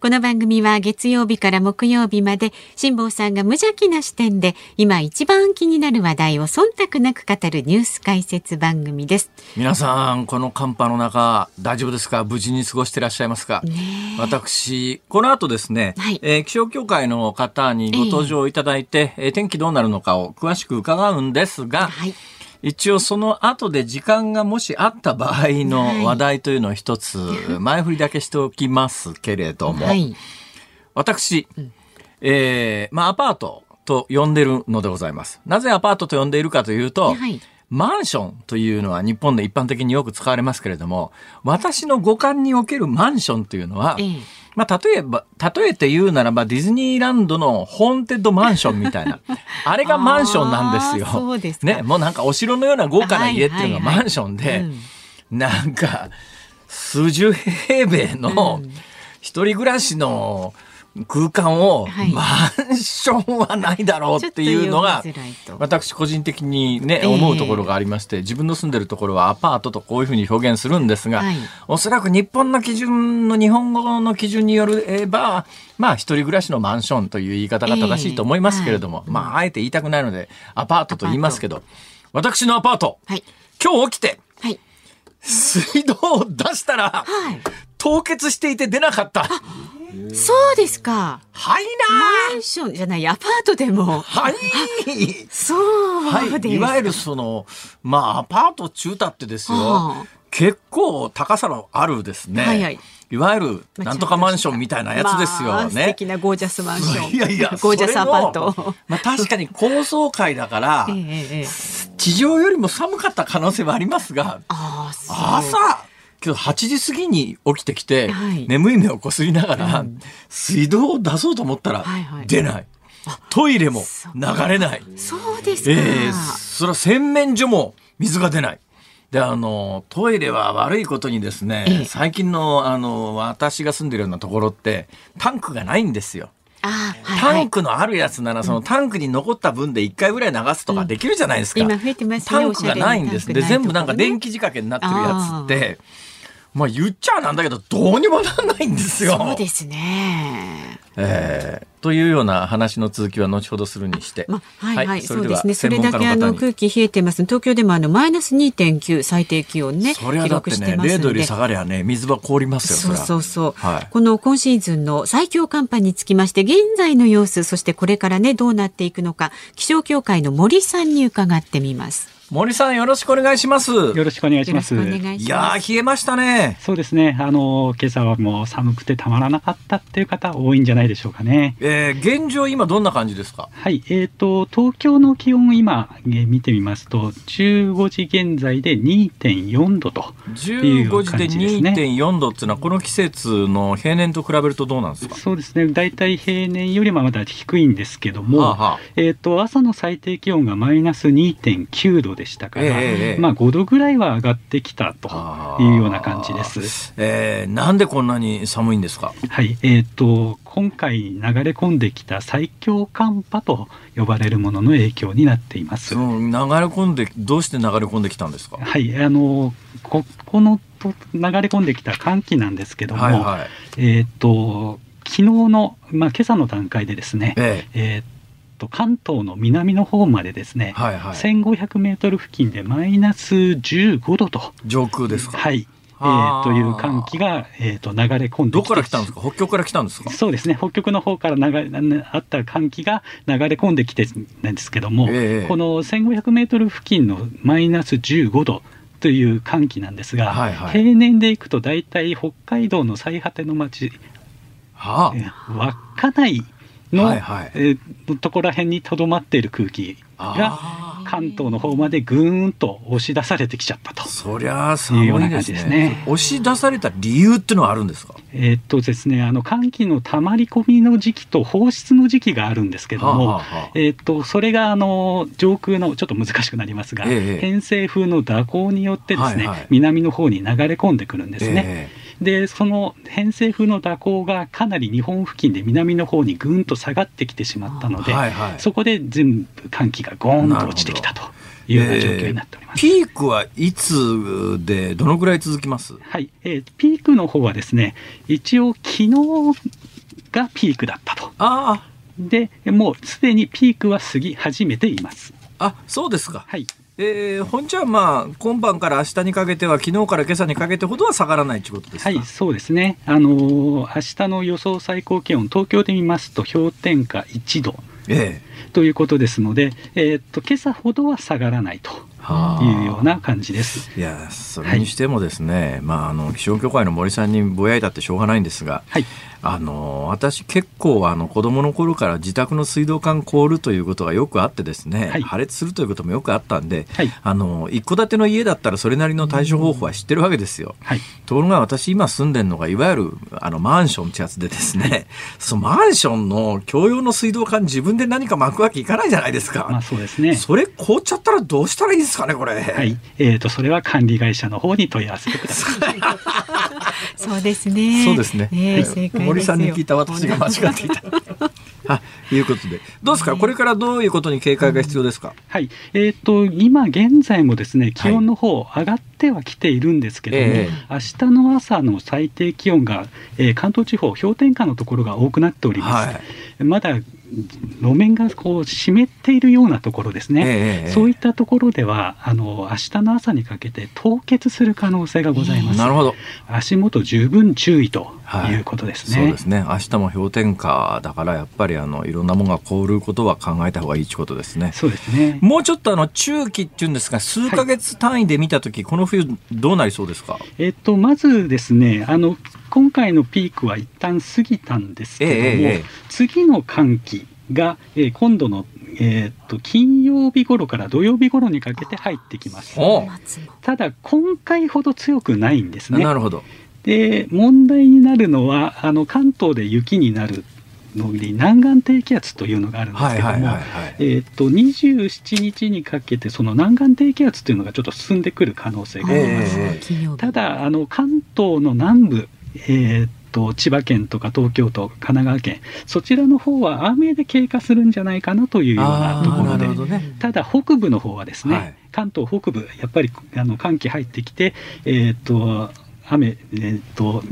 この番組は月曜日から木曜日まで辛坊さんが無邪気な視点で今一番気になる話題を忖度なく語るニュース解説番組です。皆さんこの寒波の中大丈夫ですか？無事に過ごしていらっしゃいますか？私この後ですね、はい、えー、気象協会の方にご登場いただいて、えー、天気どうなるのかを詳しく伺うんですが、はい一応その後で時間がもしあった場合の話題というのを一つ前振りだけしておきますけれども、はい、私、えー、まあアパートと呼んでるのでございます。なぜアパートと呼んでいるかというと、はい。マンションというのは日本で一般的によく使われますけれども、私の五感におけるマンションというのは、ええ、まあ、例えば、例えて言うならば、ディズニーランドのホーンテッドマンションみたいな。あれがマンションなんですよ。そうですね。もうなんかお城のような豪華な家っていうのがマンションで、なんか、数十平米の一人暮らしの、うん空間を、マンションはないだろうっていうのが、私個人的にね、思うところがありまして、自分の住んでるところはアパートとこういうふうに表現するんですが、おそらく日本の基準の、日本語の基準によれば、まあ、一人暮らしのマンションという言い方が正しいと思いますけれども、まあ、あえて言いたくないので、アパートと言いますけど、私のアパート、今日起きて、水道を出したら、凍結していて出なかった。そうですか。はいなマンションじゃない、アパートでも。はい。そうはい。いわゆるその、まあ、アパート中だってですよ。はあ、結構高さのあるですね。はいはい。いわゆるなんとかマンションみたいなやつですよね。まあ、素敵なゴージャスマンション。いやいや、ゴージャスアパート。まあ確かに高層階だから、ええ、地上よりも寒かった可能性はありますが、朝今日8時過ぎに起きてきて、はい、眠い目をこすりながら、うん、水道を出そうと思ったら出ない。はいはいトイレも流れない。そうですか。えー、それは洗面所も水が出ない。で、あの、トイレは悪いことにですね、ええ、最近の、あの、私が住んでるようなところって、タンクがないんですよ。あはいはい、タンクのあるやつなら、そのタンクに残った分で1回ぐらい流すとかできるじゃないですか。うん、今増えてます、ね、タンクがないんです。で、全部なんか電気仕掛けになってるやつって、まあ言っちゃなんだけど、どうにもなんないんですよ。そうですね。えー、というような話の続きは後ほどするにして。まあ、はい、はい、はい、そうですね。それだけあの空気冷えてます。東京でもあのマイナス2.9最低気温ね。それはだってね、0度より下がりゃね、水は凍りますよ。そうそうそう。はい、この今シーズンの最強寒波につきまして、現在の様子、そしてこれからね、どうなっていくのか、気象協会の森さんに伺ってみます。森さんよろしくお願いします。よろしくお願いします。いや冷えましたね。そうですね。あの今朝はもう寒くてたまらなかったっていう方多いんじゃないでしょうかね。えー、現状今どんな感じですか？はい。えっ、ー、と東京の気温今、えー、見てみますと15時現在で2.4度という感じですね。15時で2.4度っていうのはこの季節の平年と比べるとどうなんですか？そうですね。だいたい平年よりもまだ低いんですけども、はあはあ、えっ、ー、と朝の最低気温がマイナス2.9度でしたから、えー、まあ5度ぐらいは上がってきたというような感じです。えー、なんでこんなに寒いんですか？はい、えっ、ー、と今回流れ込んできた最強寒波と呼ばれるものの影響になっています。流れ込んでどうして流れ込んできたんですか？はい、あのここのと流れ込んできた寒気なんですけども、はいはい、えっ、と昨日のまあ今朝の段階でですね、えええーと関東の南の方までですね、はいはい、1500メートル付近でマイナス15度と。上空ですか？はい。えー、という寒気が、えー、と流れ込んでどこから来たんですか？北極から来たんですか？そうですね。北極の方から流れあった寒気が流れ込んできてなんですけども、えー、この1500メートル付近のマイナス15度という寒気なんですが、はいはい、平年でいくと大体北海道の最果ての町、はあ、稚内の、はいはい、えー、ところら辺にとどまっている空気が関東の方までぐーんと押し出されてきちゃったと。そりゃ寒いですね、ね、押し出された理由っていうのはあるんですか？えー、っとですねあの寒気のたまり込みの時期と放出の時期があるんですけども、はあはあ、えー、っとそれがあの上空のちょっと難しくなりますが、ええ、偏西風の蛇行によってですね、はいはい、南の方に流れ込んでくるんですね。えでその偏西風の蛇行がかなり日本付近で南の方にぐんと下がってきてしまったので、はいはい、そこで全部寒気がゴーンと落ちてきたと。いうような状況になっております。ピークはいつでどのぐらい続きます？はい、えー、ピークの方はですね、一応昨日がピークだったと。ああ。で、もうすでにピークは過ぎ始めています。あ、そうですか。はい。えー、本ちゃんまあ今晩から明日にかけては昨日から今朝にかけてほどは下がらないということですはいそうですね。あのー、明日の予想最高気温東京で見ますと氷点下1度、ええ、ということですので、えー、っと今朝ほどは下がらないというような感じです。いやそれにしてもですね、はい、まああの気象協会の森さんにぼやいたってしょうがないんですが、はい、あの私結構あの子供の頃から自宅の水道管凍るということがよくあってですね、はい、破裂するということもよくあったんで、はい、あの一戸建ての家だったらそれなりの対処方法は知ってるわけですよ。はい、ところが私今住んでるのがいわゆるあのマンションってやつでですね、そのマンションの共用の水道管自分で何か巻くわけいかないじゃないですか。まあそうですね。それ凍っちゃったらどうしたらいいですかねこれ。はい。えっ、ー、とそれは管理会社の方に問い合わせてください。そうですね。そうですね。えー、森さんに聞いた私が間違っていた。あ、いうことで、どうですか、これからどういうことに警戒が必要ですか？はい、えっ、ー、と、今現在もですね、気温の方上がってはきているんですけども、はいえー、明日の朝の最低気温が、えー、関東地方氷点下のところが多くなっております。はい、まだ路面がこう湿っているようなところですね、えー、そういったところではあの明日の朝にかけて凍結する可能性がございます。なるほど。足元十分注意ということですね、はい、そうですね明日も氷点下だからやっぱりあのいろんなものが凍ることは考えた方がいいということですね。そうですねもうちょっとあの中期っていうんですが数か月単位で見たとき、はい、この冬どうなりそうですか？えっとまずですねあの今回のピークは一旦過ぎたんですけども、えー、次の寒気が、えー、今度の、えー、っと金曜日頃から土曜日頃にかけて入ってきます。ただ今回ほど強くないんですね。なるほど。で問題になるのはあの関東で雪になるのに南岸低気圧というのがあるんですけども、えっと27日にかけてその南岸低気圧というのがちょっと進んでくる可能性があります。えー、ただあの関東の南部えー、と千葉県とか東京都、神奈川県、そちらの方は雨で経過するんじゃないかなというようなところで、ね、ただ北部の方はですね、はい、関東北部、やっぱりあの寒気入ってきて、えーと雨、えーと、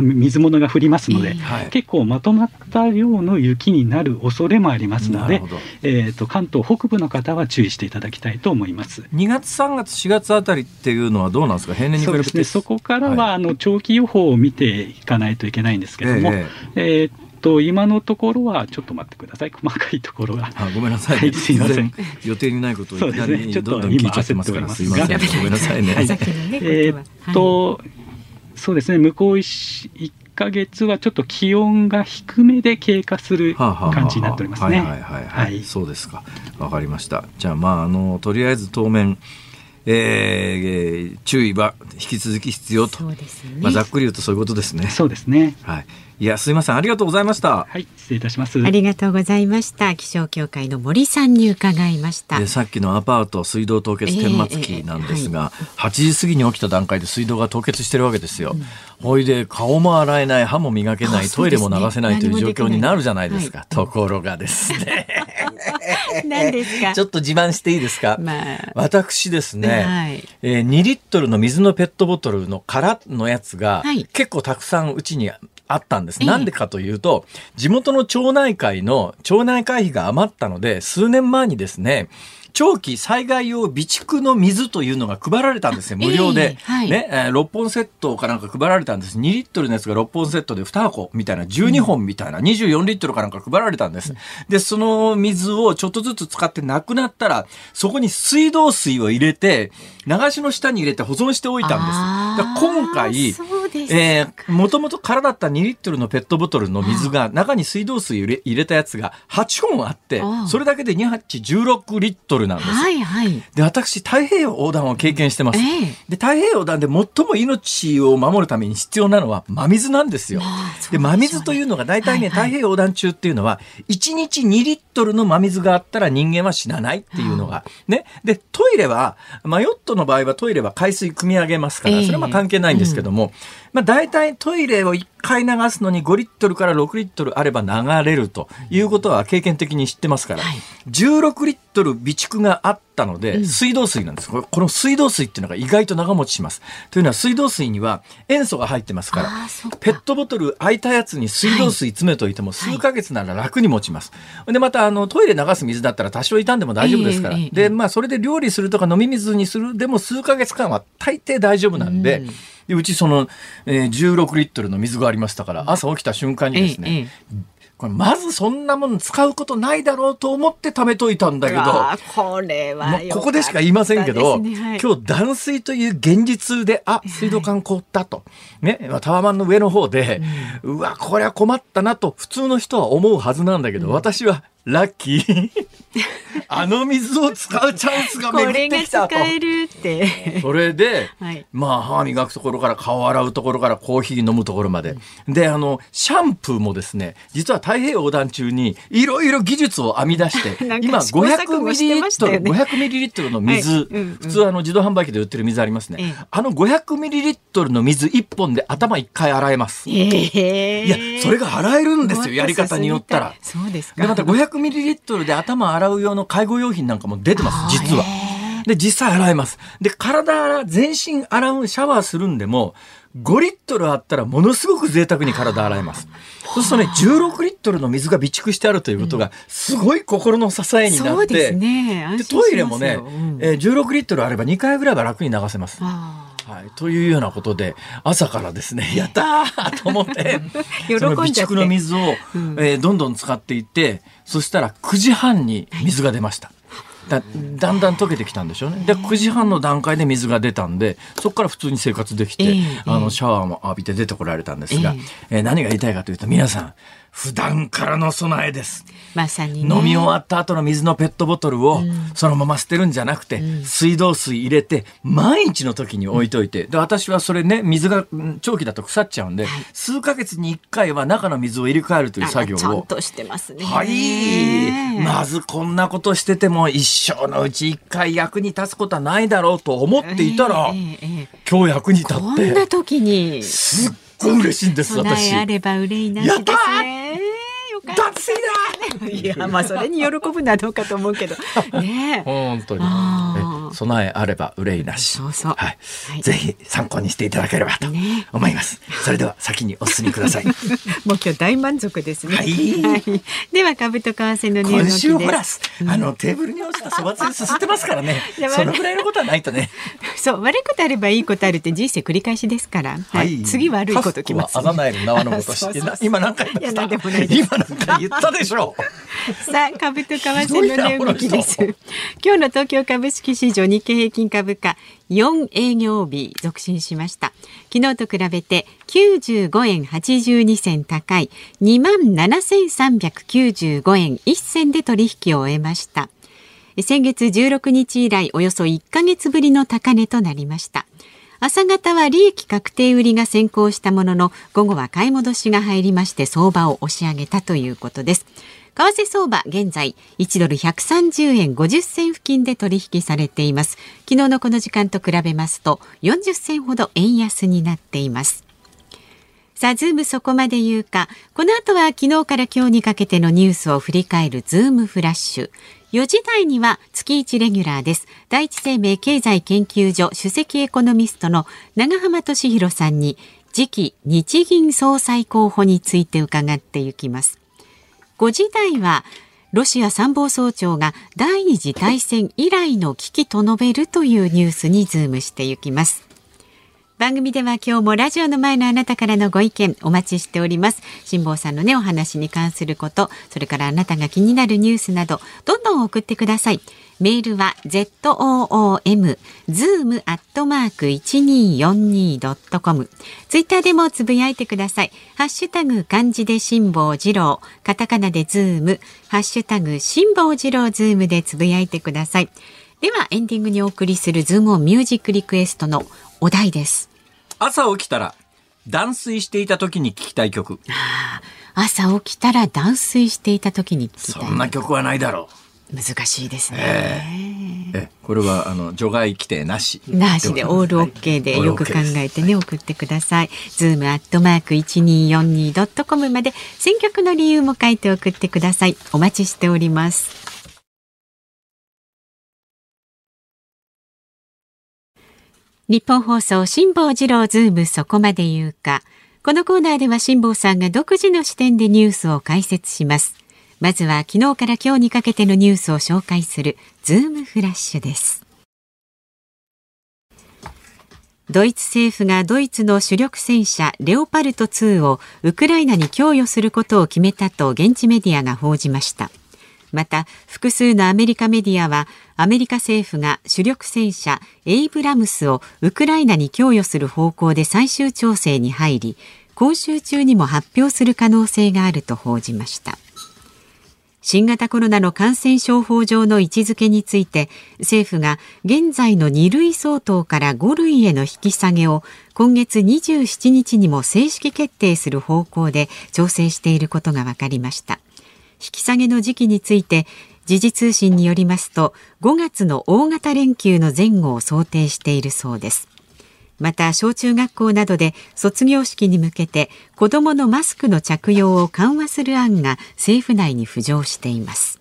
水物が降りますので、はい、結構まとまった量の雪になる恐れもありますので、えーと、関東北部の方は注意していただきたいと思います。2月、3月、4月あたりっていうのはどうなんですか、平年に比べて。そね、そこからは、はい、あの長期予報を見ていかないといけないんですけども、えー、えーと今のところはちょっと待ってください。細かいところがあごめんなさい、はい、すいません。予定にないことをいきなりどんどん聞いちゃってますから。す。いません。ごめんなさいね、はい、えー、っと、そうですね向こう 1, 1ヶ月はちょっと気温が低めで経過する感じになっておりますね。はいはいはい、そうですか。わかりました。じゃあまああのとりあえず当面。えー、注意は引き続き必要と、ね、まあ、ざっくり言うとそういうことですね。そうですね。はい。いや、すみません。ありがとうございました。はい、失礼いたします。ありがとうございました。気象協会の森さんに伺いました。さっきのアパート水道凍結顛末期なんですが、えーえーはい、8時過ぎに起きた段階で水道が凍結してるわけですよ。うん、ほいで、顔も洗えない、歯も磨けない、トイレも流せないという状況になるじゃないですか。はい、ところがですね。何ですか？ちょっと自慢していいですか、まあ、私ですね、はい、えー、2リットルの水のペットボトルの空のやつが、結構たくさんうちにあったんです。なんでかというと、地元の町内会の町内会費が余ったので、数年前にですね、長期災害用備蓄の水というのが配られたんですよ、無料で。えーはい、ね、えー、6本セットかなんか配られたんです。2リットルのやつが6本セットで2箱みたいな、12本みたいな、24リットルかなんか配られたんです。で、その水をちょっとずつ使ってなくなったら、そこに水道水を入れて、流しの下に入れて保存しておいたんです。だ今回、えー、もともと空だった2リットルのペットボトルの水が中に水道水入れ入れたやつが8本あってそれだけで2八16リットルなんです、はいはい、で私太平洋横断を経験してます、えー、で太平洋横断で最も命を守るために必要なのは真水なんですよ、で真水というのが大体ね、太平洋横断中っていうのは1日2リットルの真水があったら人間は死なないっていうのがね。でトイレは、まあ、ヨットの場合はトイレは海水汲み上げますからそれはまあ関係ないんですけども、うんまあ、大体トイレを1回流すのに5リットルから6リットルあれば流れるということは経験的に知ってますから、はい、16リットル備蓄があったので、水道水なんです。この水道水っていうのが意外と長持ちします。というのは水道水には塩素が入ってますから、ペットボトル空いたやつに水道水詰めといても数ヶ月なら楽に持ちます。はい、で、またあのトイレ流す水だったら多少傷んでも大丈夫ですから。で、まあそれで料理するとか飲み水にするでも数ヶ月間は大抵大丈夫なんで、うんでうちその、えー、16リットルの水がありましたから朝起きた瞬間にですね、これまずそんなもの使うことないだろうと思って貯めといたんだけどこれはここでしか言いませんけど、ねはい、今日断水という現実であ水道管凍ったと、ね、タワマンの上の方で、うん、うわこれは困ったなと普通の人は思うはずなんだけど、うん、私はラッキー あの水を使うチャンスが巡ってきたと。それで、はい、まあ歯磨くところから顔洗うところからコーヒー飲むところまで。うん、で、あの、シャンプーもですね、実は太平洋横断中にいろいろ技術を編み出して、今500ミリリットル、ね、500ミリリットルの水、はいうんうん、普通あの自動販売機で売ってる水ありますね。あの500ミリリットルの水1本で頭1回洗えます。えー、いや、それが洗えるんですよ、やり方によったら。そうですか。で、また500 500ミリリットルで頭洗う用の介護用品なんかも出てます、実は。で、実際洗えます。で、体洗う、全身洗う、シャワーするんでも、5リットルあったらものすごく贅沢に体洗えます。そうするとね、16リットルの水が備蓄してあるということが、すごい心の支えになって、で、ね、トイレもね、うん、えー、16リットルあれば2回ぐらいは楽に流せます。はい、というようなことで朝からですね やったーと思 って。その備蓄の水を、うん、えー、どんどん使っていってそしたら9時半に水が出ました。だだんだん溶けてきたんでしょうね。で9時半の段階で水が出たんでそこから普通に生活できて、えー、あのシャワーも浴びて出てこられたんですが、えー、えー、何が言いたいかというと皆さん普段からの備えです。まさに、ね、飲み終わった後の水のペットボトルをそのまま捨てるんじゃなくて、うん、水道水入れて毎日の時に置いといて、で私はそれね水が長期だと腐っちゃうんで、はい、数ヶ月に1回は中の水を入れ替えるという作業をちゃんとしてますね。はい。まずこんなことしてても一生のうち1回役に立つことはないだろうと思っていたら、えーえー、今日役に立ってこんな時に。すっ嬉しいんです私。あれば憂いなしですね。脱水だいやまあそれに喜ぶのはどうかと思うけど。ね 本当に備えあれば憂いなし。そうそう、はい。はい、ぜひ参考にしていただければと思います、ね、それでは先にお進みください。もう今日大満足ですね、はい、はい、では株と為替のニュース今週ほら、あのテーブルに落ちたそばつゆすすってますからね。そのぐらいのことはないとね。そう悪いことあればいいことあるって人生繰り返しですから、はい、次悪いこときます、ね、あざなえる縄のことして今何回言った。今何回言ったでしょ。うさあ株と為替の値動きです。今日の東京株式市場日経平均株価4営業日続伸しました。昨日と比べて95円82銭高い2万7395円1銭で取引を終えました。先月16日以来およそ1ヶ月ぶりの高値となりました。朝方は利益確定売りが先行したものの午後は買い戻しが入りまして相場を押し上げたということです。為替相場現在1ドル130円50銭付近で取引されています昨日のこの時間と比べますと40銭ほど円安になっていますさあ、ズームそこまで言うか。この後は昨日から今日にかけてのニュースを振り返るズームフラッシュ。4時台には月1レギュラーです。第一生命経済研究所首席エコノミストの永濱利廣さんに次期日銀総裁候補について伺っていきます。5時台はロシア参謀総長が第二次大戦以来の危機と述べるというニュースにズームしていきます。番組では今日もラジオの前のあなたからのご意見お待ちしております辛坊さんのねお話に関することそれからあなたが気になるニュースなどどんどん送ってくださいメールは zoom zoom アットマーク 1242.com ツイッターでもつぶやいてください。ハッシュタグ漢字で辛坊治郎、カタカナでズーム、ハッシュタグ辛坊治郎ズームでつぶやいてください。ではエンディングにお送りするズームオンミュージックリクエストのお題です。朝起きたら断水していた時に聞きたい曲。朝起きたら断水していた時に聞きたい。そんな曲はないだろう。難しいですね。えこれはあの除外規定なしなしでオールオッケーでよく考えてね送ってください。ズームアットマーク一二四二ドットコムまで選曲の理由も書いて送ってください。お待ちしております。ニッポン放送辛坊治郎ズームそこまで言うか。このコーナーでは辛坊さんが独自の視点でニュースを解説します。まずは昨日から今日にかけてのニュースを紹介するズームフラッシュです。ドイツ政府がドイツの主力戦車レオパルト2をウクライナに供与することを決めたと現地メディアが報じました。また複数のアメリカメディアはアメリカ政府が主力戦車エイブラムスをウクライナに供与する方向で最終調整に入り今週中にも発表する可能性があると報じました。新型コロナの感染症法上の位置づけについて政府が現在の2類相当から5類への引き下げを今月27日にも正式決定する方向で調整していることが分かりました。引き下げの時期について時事通信によりますと5月の大型連休の前後を想定しているそうです。また小中学校などで卒業式に向けて子どものマスクの着用を緩和する案が政府内に浮上しています。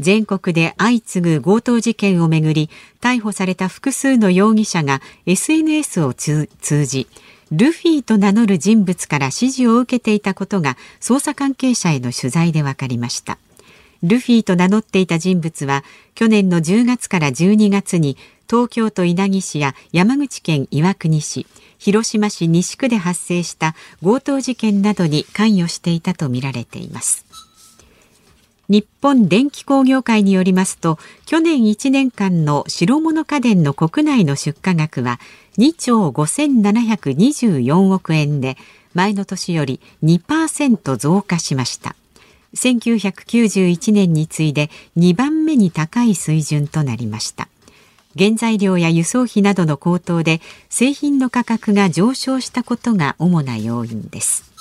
全国で相次ぐ強盗事件をめぐり逮捕された複数の容疑者が SNS を通じルフィと名乗る人物から指示を受けていたことが捜査関係者への取材で分かりました。ルフィと名乗っていた人物は去年の10月から12月に東京都稲城市や山口県岩国市広島市西区で発生した強盗事件などに関与していたとみられています。日本電気工業会によりますと去年1年間の白物家電の国内の出荷額は2兆5724億円で前の年より2%増加しました。1991年に次いで2番目に高い水準となりました。原材料や輸送費などの高騰で製品の価格が上昇したことが主な要因です。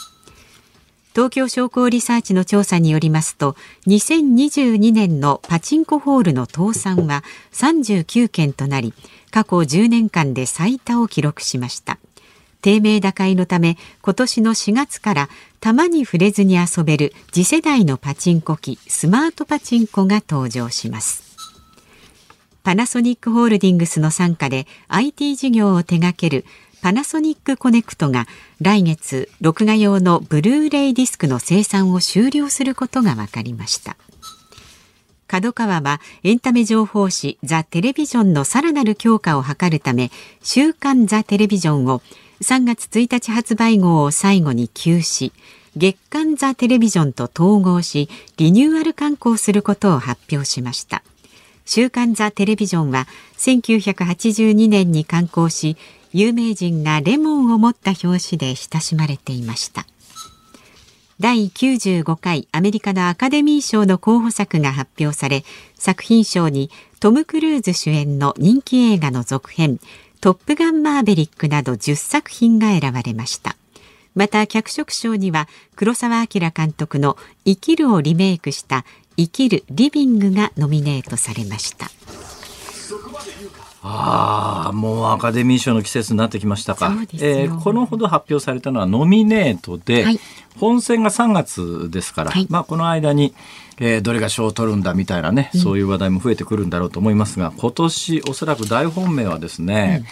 東京商工リサーチの調査によりますと2022年のパチンコホールの倒産は39件となり過去10年間で最多を記録しました。低迷高いのため今年の4月から玉に触れずに遊べる次世代のパチンコ機スマートパチンコが登場します。パナソニックホールディングスの傘下で IT 事業を手掛けるパナソニックコネクトが来月録画用のブルーレイディスクの生産を終了することが分かりました。角川はエンタメ情報誌ザ・テレビジョンのさらなる強化を図るため週刊ザ・テレビジョンを3月1日発売号を最後に休止月刊ザ・テレビジョンと統合しリニューアル刊行することを発表しました。週刊ザ・テレビジョンは1982年に刊行し有名人がレモンを持った表紙で親しまれていました。第95回アメリカのアカデミー賞の候補作が発表され作品賞にトム・クルーズ主演の人気映画の続編トップガンマーベリックなど10作品が選ばれました。また脚色賞には黒澤明監督の生きるをリメイクした生きるリビングがノミネートされました。ああもうアカデミー賞の季節になってきましたか、えー、このほど発表されたのはノミネートで、はい、本選が3月ですから、はい、まあ、この間に、えー、どれが賞を取るんだみたいなね、うん、そういう話題も増えてくるんだろうと思いますが今年おそらく大本命はですね、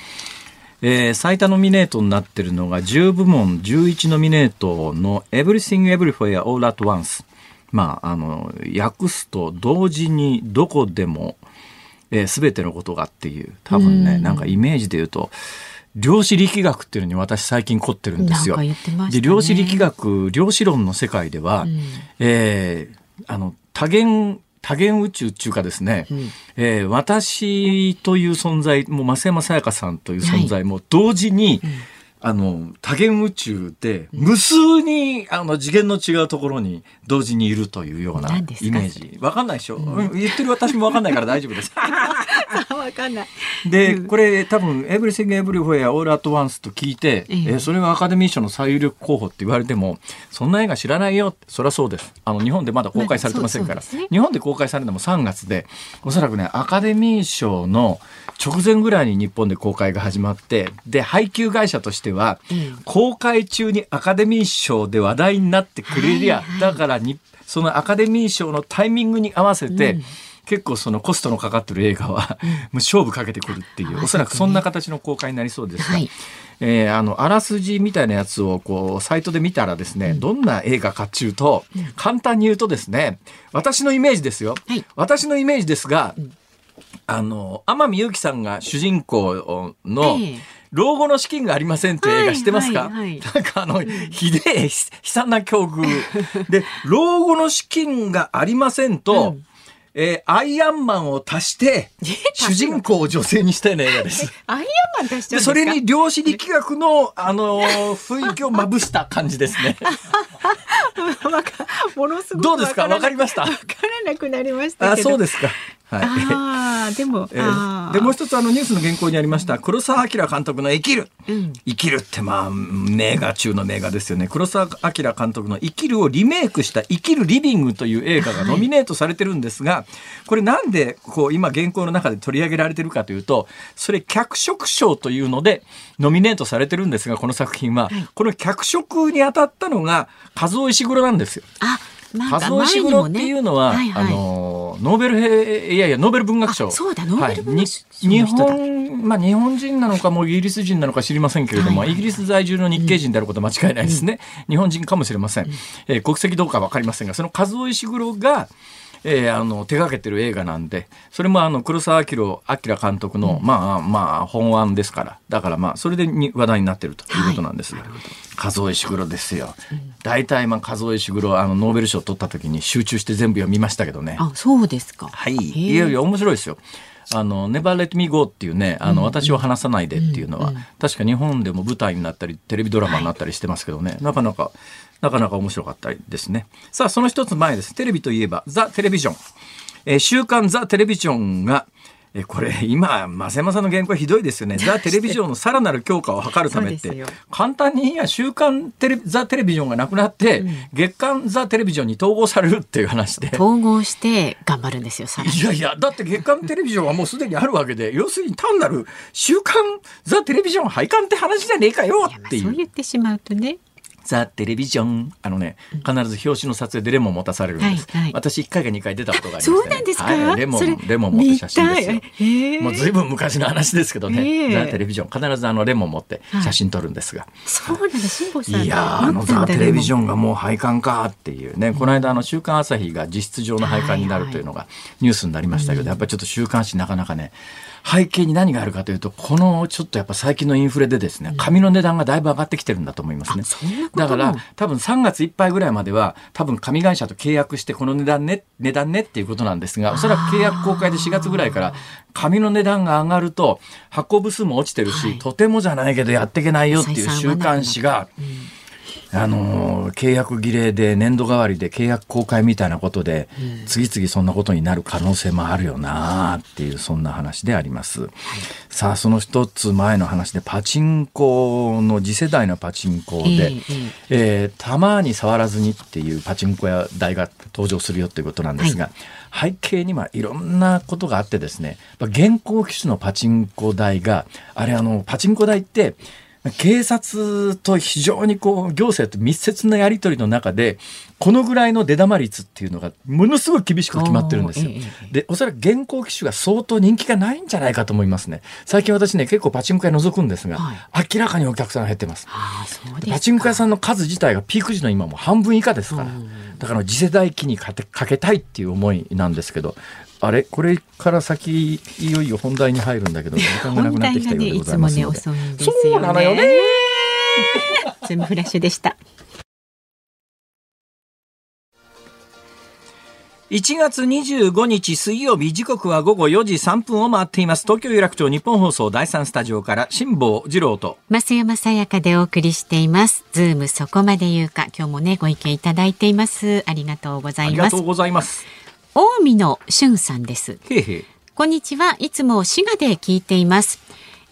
うん、えー、最多ノミネートになっているのが10部門11ノミネートの「Everything Everywhere All at Once」まあ、あの、訳すと同時にどこでも、えー、全てのことがっていう、多分ね、ん。なんかイメージで言うと、量子力学っていうのに私最近凝ってるんですよ。ね、で量子力学量子論の世界では、うん、えー、あの多元多元宇宙っていうかですね、うん、えー、私という存在もう増山さやかさんという存在も同時に、はい。うんあの、多元宇宙で、無数に、あの、次元の違うところに同時にいるというようなイメージ。わかんないでしょ、うん、言ってる私もわかんないから大丈夫です。わかんない。で、これ多分、 Everything Everywhere All at Once と聞いて、えー、それがアカデミー賞の最有力候補って言われても、そんな映画知らないよ。そりゃそうです。あの、日本でまだ公開されてませんから。ね、日本で公開されるのも3月で、おそらくね、アカデミー賞の直前ぐらいに日本で公開が始まって、で、配給会社としては、うん、公開中にアカデミー賞で話題になってくれりゃ、はいはい、だからに、そのアカデミー賞のタイミングに合わせて、うん。結構そのコストのかかってる映画は、もう勝負かけてくるっていう、おそらくそんな形の公開になりそうですが、はい、えー、あのあらすじみたいなやつをこうサイトで見たらですね、どんな映画かっていうと、簡単に言うとですね私のイメージですよ、はい、私のイメージですが、あの、天海祐希さんが主人公の、老後の資金がありませんっていう映画知ってますか、はいはいはい、なんかあの、ひでえ、悲惨な境遇。で、老後の資金がありませんと、うんえー、アイアンマンを足して、主人公を女性にしたような映画です。アイアンマン足してそれに量子力学の、あのー、雰囲気をまぶした感じですね。ものすごくどうですか？わかりました？わからなくなりましたあ、そうですか。はい、あでも、えー、でもう一つあのニュースの原稿にありました。黒澤明監督の「生きる」うん、生きるってまあ名画中の名画ですよね。黒澤明監督の「生きる」をリメイクした「生きるリビング」という映画がノミネートされてるんですが、はい、これなんでこう今原稿の中で取り上げられてるかというとそれ脚色賞というのでノミネートされてるんですがこの作品は、はい、この脚色に当たったのが和夫石黒なんですよ。あ数尾石黒っていうのは、ねはいはい、あのノーベルいやいやノーベル文学賞。そうだノーベル文学賞、はい、日本まあ日本人なのかもイギリス人なのか知りませんけれども、はいはい、イギリス在住の日系人であることは間違いないですね、うん、日本人かもしれません、うん、えー、国籍どうかわかりませんがその数尾石黒がえー、あの手がけてる映画なんでそれもあの黒澤明明監督の、うん、まあまあ本案ですから。だからまあそれでに話題になってるということなんです。が、はい、数石黒ですよ、うん、大体まあ数石黒あのノーベル賞取った時に集中して全部読みましたけどね。あそうですか。はい。いやいや面白いですよ。あの、Never Let Me Go っていうね、あの、私を話さないでっていうのは、確か日本でも舞台になったり、テレビドラマになったりしてますけどね、なかなかなかなか面白かったですね。さあ、その一つ前です。テレビといえば、ザ・テレビジョン。えー、週刊ザ・テレビジョンが、えこれ今増山さんの原稿はひどいですよね ザ・テレビジョンのさらなる強化を図るためって簡単にいや週刊テレザ・テレビジョンがなくなって、うん、月刊ザ・テレビジョンに統合されるっていう話で統合して頑張るんですよいやいやだって月刊テレビジョンはもうすでにあるわけで 要するに単なる週刊ザ・テレビジョン廃刊って話じゃねえかよっていう。そう言ってしまうとねザ・テレビジョン。あのね必ず表紙の撮影でレモン持たされるんです、はいはい、私1回か2回出たことがありまして、ね、そうなんですか、はい、レモンレモン持って写真ですよ。もうずいぶん昔の話ですけどね。ザ・テレビジョン必ずあのレモン持って写真撮るんですが、そうなんですいやあのザ・テレビジョンがもう廃刊かっていうね。この間あの週刊朝日が実質上の廃刊になるというのがニュースになりましたけど、やっぱりちょっと週刊誌なかなかね背景に何があるかというとこのちょっとやっぱ最近のインフレでですね紙の値段がだいぶ上がってきてるんだと思いますね。だから多分3月いっぱいぐらいまでは多分紙会社と契約してこの値段ね値段ねっていうことなんですがおそらく契約公開で4月ぐらいから紙の値段が上がると発行部数も落ちてるし、はい、とてもじゃないけどやっていけないよっていう週刊誌が。うんあの契約儀礼で年度代わりで契約公開みたいなことで、次々そんなことになる可能性もあるよなっていうそんな話であります。さあその一つ前の話でパチンコの次世代のパチンコで、えー、たまに触らずにっていうパチンコ屋台が登場するよっていうことなんですが、はい、背景にはいろんなことがあってですね現行機種のパチンコ台があれあのパチンコ台って警察と非常にこう行政と密接なやり取りの中でこのぐらいの出玉率っていうのがものすごい厳しく決まってるんですよ。でおそらく現行機種が相当人気がないんじゃないかと思いますね。最近私ね結構パチンコ屋覗くんですが、はい、明らかにお客さんが減ってます。パチンコ屋さんの数自体がピーク時の今も半分以下ですから、だから次世代機にかけたいっていう思いなんですけどあれ？これから先いよいよ本題に入るんだけど 時間がなくなってきたようでございますので、ねね、そうなのよね。ズームフラッシュでした。1月25日水曜日時刻は午後4時3分を回っています。東京有楽町ニッポン放送第三スタジオから辛坊治郎と。増山さやかでお送りしています。ズームそこまで言うか。今日もねご意見いただいています。ありがとうございます。ありがとうございます近江のしゅんさんです。こんにちは。いつも滋賀で聞いています、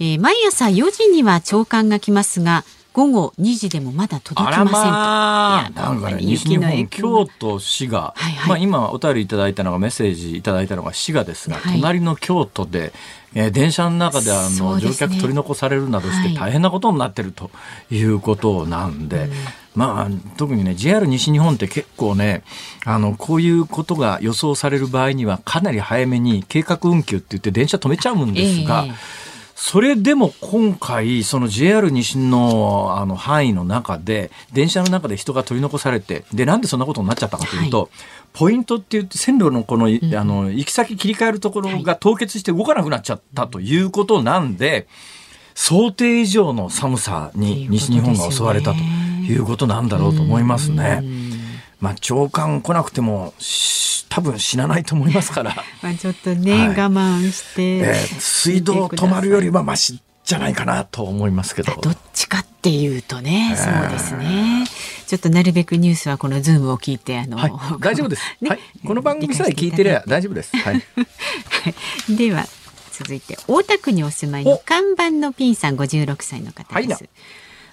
えー、毎朝4時には長官が来ますが午後2時でもまだ届きませんと。まあ、なんかね、西日本、京都、滋賀、はいはい、まあ今お便りいただいたのがメッセージいただいたのが滋賀ですが、はい、隣の京都で、えー、電車の中であの、ね、乗客取り残されるなどして大変なことになってるということなんで、はい、まあ、特にね JR 西日本って結構ねあのこういうことが予想される場合にはかなり早めに計画運休って言って電車止めちゃうんですが。えーそれでも今回、その JR 西のあの範囲の中で、電車の中で人が取り残されて、で、なんでそんなことになっちゃったかというと、はい、ポイントって言って線路のこの、うん、あの、行き先切り替えるところが凍結して動かなくなっちゃったということなんで、想定以上の寒さに西日本が襲われたということなんだろうと思いますね。まあ、長官来なくても多分死なないと思いますから。まあちょっとね、はい、我慢して、えー、水道止まるよりはましじゃないかなと思いますけど。どっちかっていうとね、えー、そうですね。ちょっとなるべくニュースはこのズームを聞いてあの、はい、大丈夫です、ね、はい。この番組さえ聞いてれば大丈夫です。はい。では続いて大田区にお住まいの看板のピンさん56歳の方です。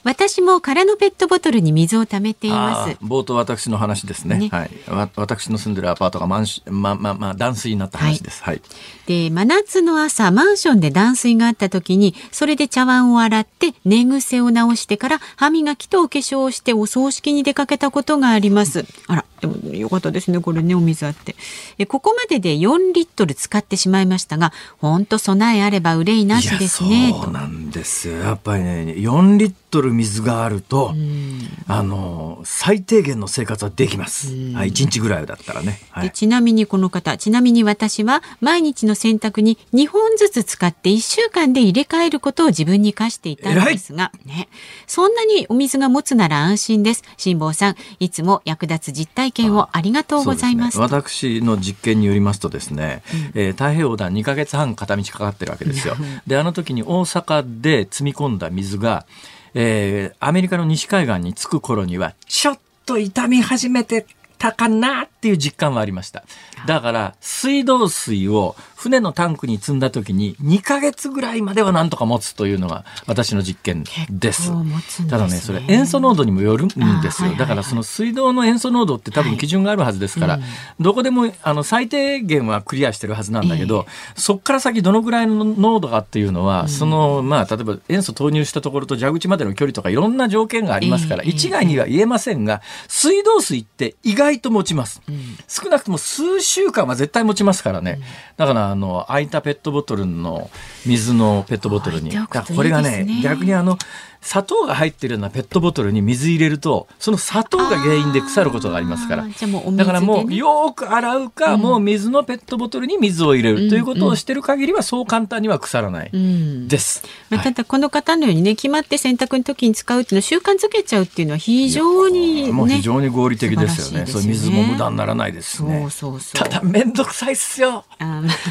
はい私も空のペットボトルに水を溜めています。冒頭私の話ですね。ねはい。私の住んでるアパートがマンシままま断水になった話です。はい。はい、で真夏の朝マンションで断水があった時にそれで茶碗を洗って寝癖を直してから歯磨きとお化粧をしてお葬式に出かけたことがあります。あらでもよかったですねこれねお水あって。えここまでで4リットル使ってしまいましたが本当備えあれば憂いなしですね。そうなんですよ。やっぱりね4リットル水があると、あの最低限の生活はできます。はい、1日ぐらいだったらね、はい、ちなみにこの方、ちなみに私は毎日の洗濯に2本ずつ使って1週間で入れ替えることを自分に課していたんですが、ね、そんなにお水が持つなら安心です。辛坊さん、いつも役立つ実体験をありがとうございます。すね、私の実験によりますとですね、うん、えー、太平洋横断2か月半片道かかってるわけですよ。で、あの時に大阪で積み込んだ水がえー、アメリカの西海岸に着く頃には、ちょっと痛み始めてたかなっていう実感はありました。だから、水道水を船のタンクに積んだ時に2ヶ月ぐらいまではなんとか持つというのが私の実験です。すね、ただね、それ塩素濃度にもよるんですよ。だからその水道の塩素濃度って多分基準があるはずですから、はいうん、どこでもあの最低限はクリアしてるはずなんだけど、えー、そこから先どのぐらいの濃度かっていうのは、うん、その、まあ、例えば塩素投入したところと蛇口までの距離とかいろんな条件がありますから、えー、一概には言えませんが、水道水って意外と持ちます。うん、少なくとも数週間は絶対持ちますからね。だからあの空いたペットボトルの水のペットボトルに、これがね逆にあの砂糖が入ってるようなペットボトルに水入れるとその砂糖が原因で腐ることがありますから。だからもうよく洗うか、うん、もう水のペットボトルに水を入れる。ということをしてる限りはそう簡単には腐らない。です、うん、まあ、ただこの方のようにね決まって洗濯の時に使うっていうのを習慣づけちゃうっていうのは非常に、ね、もう非常に合理的ですよね、ね、そう水も無駄にならないですね。そうそうそう。ただ面倒くさいっすよ。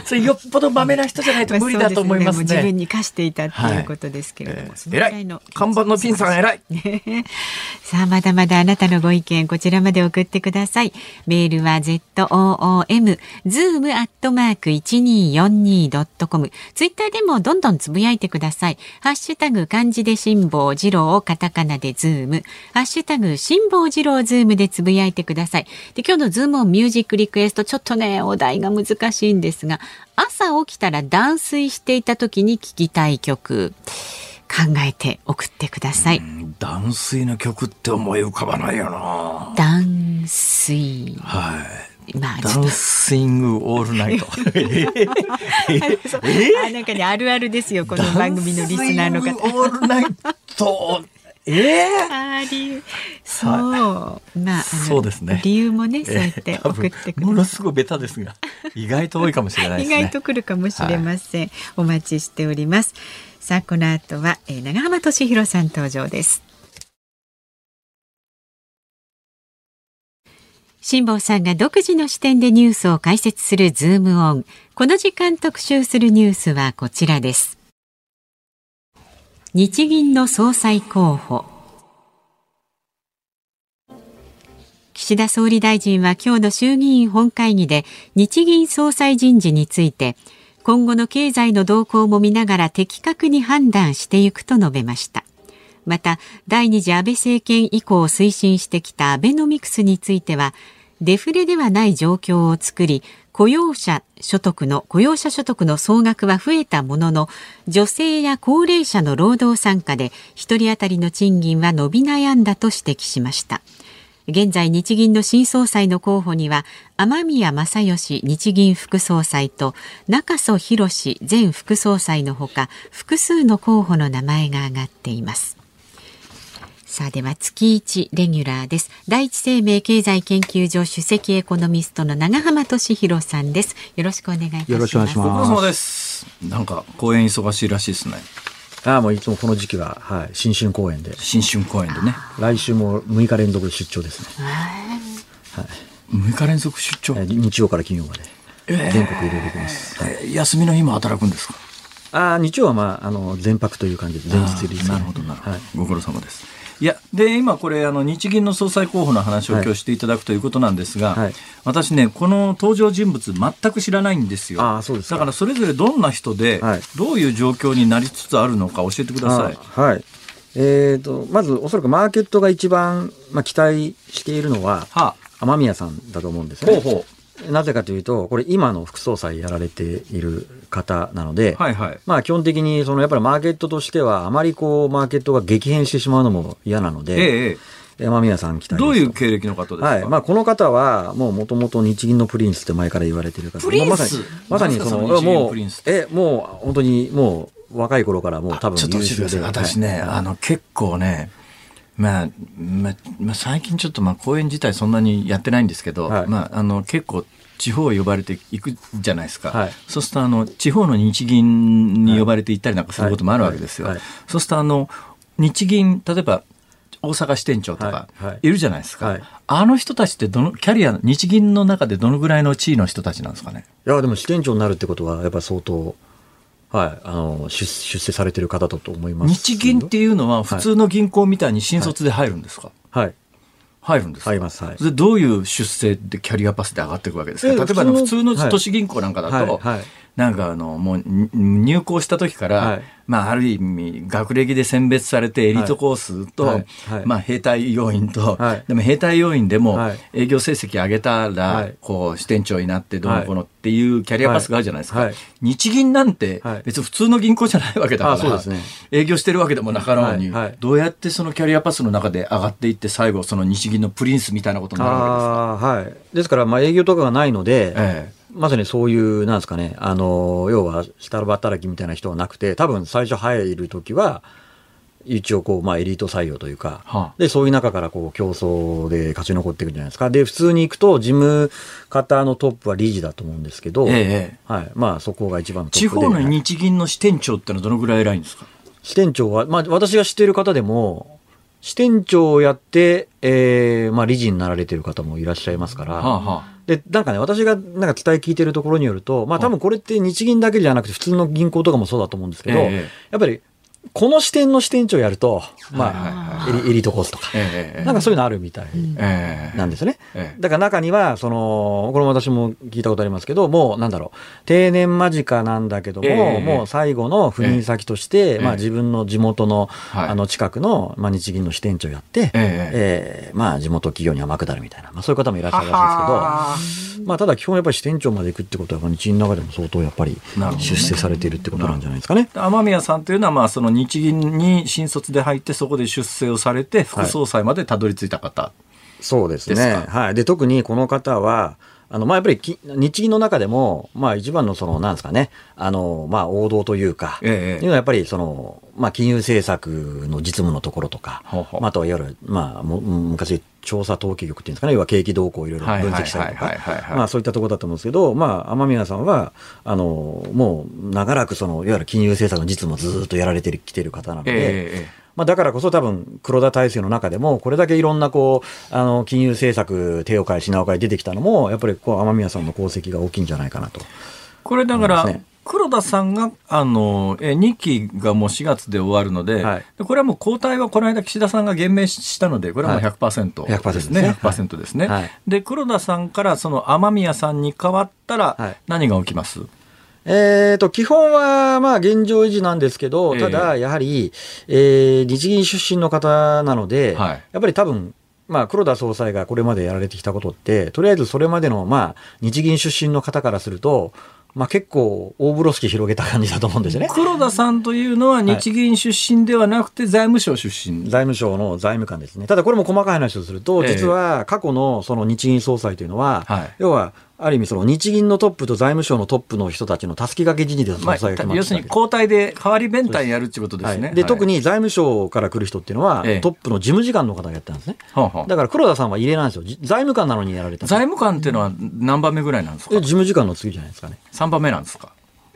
それよっぽどまめな人じゃないと無理だと思いますね。自分に課していたっていうことですけれども、はいえー、偉い看板のピンさん偉い。さあまだまだあなたのご意見こちらまで送ってください。メールは zoom zoom アットマーク 1242.com ツイッターでもどんどんつぶやいてください。ハッシュタグ漢字で辛坊治郎カタカナでズーム。ハッシュタグ辛坊治郎ズームでつぶやいてください。で今日のズームオンミュージックリクエストちょっとねお題が難しいんですが朝起きたら断水していた時に聞きたい曲。考えて送ってください。断水の曲って思い浮かばないよな。断水。はい。まあ、ダンシングオールナイト。あなんかねあるあるですよこの番組のリスナーの方。オールナイト。え？えー、そう、まあそうですね理由もねそうやって送ってくる、ものすごいベタですが意外と多いかもしれない、ね、意外と来るかもしれません、はい、お待ちしておりますさあこの後は、えー、長浜俊弘さん登場です辛坊さんが独自の視点でニュースを解説するズームオン。この時間特集するニュースはこちらです。日銀の総裁候補。岸田総理大臣は今日の衆議院本会議で日銀総裁人事について今後の経済の動向も見ながら的確に判断していくと述べました。また第二次安倍政権以降推進してきたアベノミクスについてはデフレではない状況を作り雇用者所得の雇用者所得の総額は増えたものの女性や高齢者の労働参加で1人当たりの賃金は伸び悩んだと指摘しました現在日銀の新総裁の候補には雨宮正義日銀副総裁と中曽宏前副総裁のほか複数の候補の名前が挙がっています。さあでは月一レギュラーです。第一生命経済研究所首席エコノミストの長浜俊弘さんです。よろしくお願いいたします。よろしくお願いします。なんか公演忙しいらしいですね。ああもういつもこの時期は、はい、新春公演で。新春公演でね。来週も6日連続出張ですね。はい、6日連続出張？日曜から金曜まで、えー、全国いろいろ行きます、はい、休みの日も働くんですか？ああ日曜はまああの全泊という感じで前日で。なるほどなるほど、はい、ご苦労様ですいやで今これあの日銀の総裁候補の話を今日していただくということなんですが、はい、私ねこの登場人物全く知らないんですよ。あそうですだからそれぞれどんな人で、はい、どういう状況になりつつあるのか教えてください。はい。えーと、まずおそらくマーケットが一番、まあ、期待しているのは、はあ、雨宮さんだと思うんですね。ほうほうなぜかというと、これ今の副総裁やられている方なので、はいはい、まあ基本的にそのやっぱりマーケットとしてはあまりこうマーケットが激変してしまうのも嫌なので、ええ、山宮さん期待どういう経歴の方ですか、はい。まあ、この方はもうもともと日銀のプリンスって前から言われてる方まあ、まさにまさにそのもうえもう本当にもう若い頃からもう多分優秀で私ね、はい、あの結構ねまあ、まあ、まあ、最近ちょっとまあ公演自体そんなにやってないんですけど、はい、まあ、あの結構地方呼ばれていくじゃないですか、はい、そうするとあの地方の日銀に呼ばれて行ったりなんかすることもあるわけですよ。そうするとあの日銀例えば大阪支店長とかい。るじゃないですか、はい。はい、あの人たちってどのキャリア日銀の中でどのぐらいの地位の人たちなんですかね？いやでも支店長になるってことはやっぱり相当はい、あの出出世されてる方だと思います。日銀っていうのは普通の銀行みたいに新卒で入るんですか、はい、はい入るんです入ります、はい、でどういう出世でキャリアパスで上がっていくわけですか？例えば普通の都市銀行なんかだと、はいはい、なんかあのもう入行した時から、まあ、ある意味学歴で選別されてエリートコースと、はい。はい、まあ、兵隊要員と、はい、でも兵隊要員でも営業成績上げたら、こう支店長になってどうのこうのっていうキャリアパスがあるじゃないですか、日銀なんて別に普通の銀行じゃないわけだから、ね、営業してるわけでもなかろうに、どうやってそのキャリアパスの中で上がっていって最後その日銀のプリンスみたいなことになるわけですか。はい、ですからまあ営業とかがないので、ええまさにそういう、なんですかね、あの、要は、下働きみたいな人はなくて、多分最初入るときは、一応こう、まあ、エリート採用というか、はあ、で、そういう中からこう、競争で勝ち残っていくんじゃないですか。で、普通に行くと、事務方のトップは理事だと思うんですけど、ええ、はい。まあ、そこが一番のトップで。地方の日銀の支店長ってのはどのぐらい偉いんですか？支店長は、まあ、私が知っている方でも、支店長をやって、えー、まあ、理事になられている方もいらっしゃいますから、はあはあで、なんかね、私がなんか伝え聞いてるところによると、まあ多分これって日銀だけじゃなくて普通の銀行とかもそうだと思うんですけど、え。やっぱりこの支店の支店長やると、まあ、エリートコースとか、なんかそういうのあるみたいなんですね。だから中には、その、これも私も聞いたことありますけど、もうなんだろう、定年間近なんだけども、もう最後の赴任先として、まあ自分の地元の、あの近くの、まあ日銀の支店長やって、ええまあ地元企業に天下るみたいな、まあそういう方もいらっしゃるらしいですけど、まあただ基本やっぱり支店長まで行くってことは、日銀の中でも相当やっぱり出世されているってことなんじゃないですかね。雨宮さんというのは、まあその日銀に新卒で入ってそこで出世をされて副総裁までたどり着いた方、はい、そうですね。はい、で特にこの方はあのまあ、やっぱり日銀の中でも、まあ、一番のそのなんですかね。あの、まあ、王道というか、ええ、いうのはやっぱりその、まあ、金融政策の実務のところとか、ほうほう。まあ、あとはいわゆる、まあ、昔調査統計局っていうんですかね、要は景気動向をいろいろ分析したりとか、まあそういったところだと思うんですけど、まあ雨宮さんは、あの、もう長らくその、いわゆる金融政策の実務をずっとやられてきてる方なので、えーまあ、だからこそ多分黒田体制の中でもこれだけいろんなこうあの金融政策手を変え品を変え出てきたのもやっぱりこう雨宮さんの功績が大きいんじゃないかなと。これだから、黒田さんが、あの、え、2期がもう4月で終わるので、はい、でこれはもう交代はこの間岸田さんが言明したので、これはもう100%ですね。はい、100%ですね。はい、で、黒田さんからその雨宮さんに変わったら、何が起きます、えーと、基本はまあ現状維持なんですけど、ただやはり、えー、日銀出身の方なので、はい、やっぱり多分まあ、黒田総裁がこれまでやられてきたことって、とりあえずそれまでの、まあ、日銀出身の方からすると、まあ、結構大風呂敷広げた感じだと思うんですよね。黒田さんというのは日銀出身ではなくて財務省出身、はい、財務省の財務官ですね。ただこれも細かい話をすると、実は過去のその日銀総裁というのは、要はある意味その日銀のトップと財務省のトップの人たちのたすき掛け人事でまって要するに交代で代わり弁隊やるっていうことですね。はい、で、はい、特に財務省から来る人っていうのは、ええ、トップの事務次官の方がやったんですね。はあはあ、だから黒田さんは異例なんですよ。財務官なのにやられた。財務官っていうのは何番目ぐらいなんですか？事務次官の次じゃないですかね。3番目なんですか？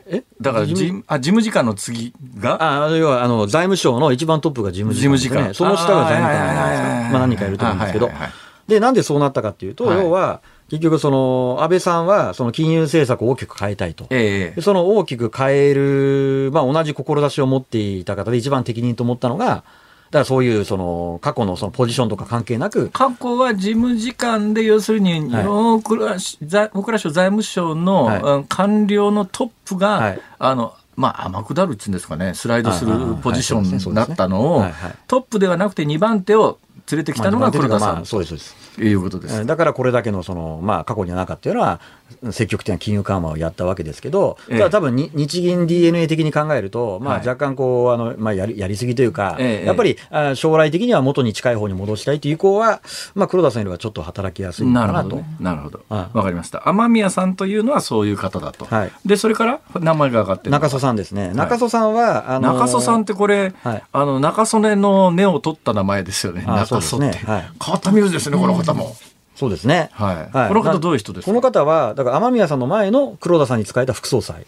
え？だから事務あ事務次官の次が？あ要はあの財務省の一番トップが事務次官、ね、事務次官。その下が財務官なんですか、まあ、何人かいると思うんですけど、でなんでそうなったかっていうと、はい、要は結局、その、安倍さんは、その金融政策を大きく変えたいと。ええ、その大きく変える、まあ、同じ志を持っていた方で一番適任と思ったのが、だからそういうその過去のそのポジションとか関係なく。過去は事務次官で、要するに、大蔵省財務省の官僚のトップが、はい、あの、まあ、天下るっていうんですかね、スライドするポジションだったのを、トップではなくて2番手を連れてきたのが黒田さん、まあ、そうですそうですいうことです。だからこれだけのその、まあ、過去にはなかったような積極的な金融緩和をやったわけですけど、ただ多分に日銀 DNA 的に考えると、まあ、若干こう、あの、まあ、やり、やりすぎというか、やっぱり、あ将来的には元に近い方に戻したいという意向は、まあ、黒田さんよりはちょっと働きやすいかなと。なるほど。わ、かりました。雨宮さんというのはそういう方だと。はい。で、それから名前が上がってる中曽さんですね。中曽さんは、あの中曽さんってこれ、はい、あの、中曽根の根を取った名前ですよね。中曽って。はい。変わった名字ですね、この方も。そうですね。はい。はい、この方どういう人ですか？この方は、だから雨宮さんの前の黒田さんに仕えた副総裁。